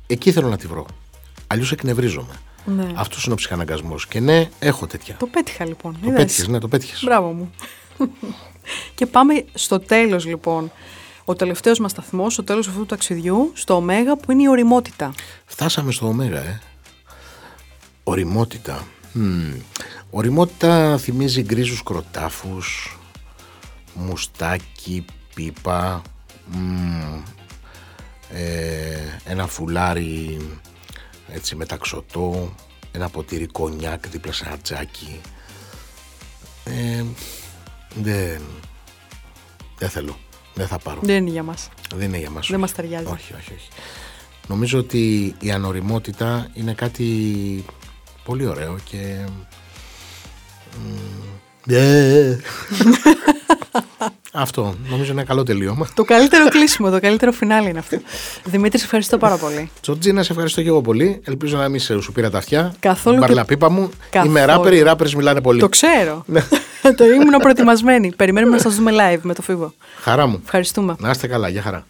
εκεί θέλω να τη βρω. Αλλιώς εκνευρίζομαι. Ναι. Αυτός είναι ο ψυχαναγκασμός. Και ναι, έχω τέτοια. Το πέτυχα λοιπόν. Το πέτυχες, ναι, το πέτυχες. Μπράβο μου. και πάμε στο τέλος λοιπόν. Ο τελευταίος μας σταθμός, στο τέλος αυτού του ταξιδιού, στο Ωμέγα που είναι η οριμότητα. Φτάσαμε στο Ωμέγα, ε. Οριμότητα. Mm. Οριμότητα θυμίζει γκρίζους κροτάφους, μουστάκι, πίπα, ε, ένα φουλάρι έτσι μεταξωτό, ένα ποτήρι κονιάκ δίπλα σε ένα τζάκι. Ε, δεν, δεν θέλω. Δεν θα πάρω. Δεν είναι για μας. Δεν είναι για μας. Δεν όχι. μας ταιριάζει. Όχι, όχι, όχι. Νομίζω ότι η ανοριμότητα είναι κάτι πολύ ωραίο και... μ, ε. Αυτό νομίζω είναι ένα καλό τελείωμα. Το καλύτερο κλείσιμο, το καλύτερο φινάλι είναι αυτό. Δημήτρη, σε ευχαριστώ πάρα πολύ. Τζορτζίνα, σε ευχαριστώ και εγώ πολύ. Ελπίζω να μην σε σου πήρα τα αυτιά. Καθόλου Την και- παρλαπίπα μου. Καθόλου. Είμαι ράπερ, οι ράπερς μιλάνε πολύ. Το ξέρω. το ήμουν προετοιμασμένη. Περιμένουμε να σας δούμε live με το φίβο. Χαρά μου. Ευχαριστούμε. Να είστε καλά, για χαρά.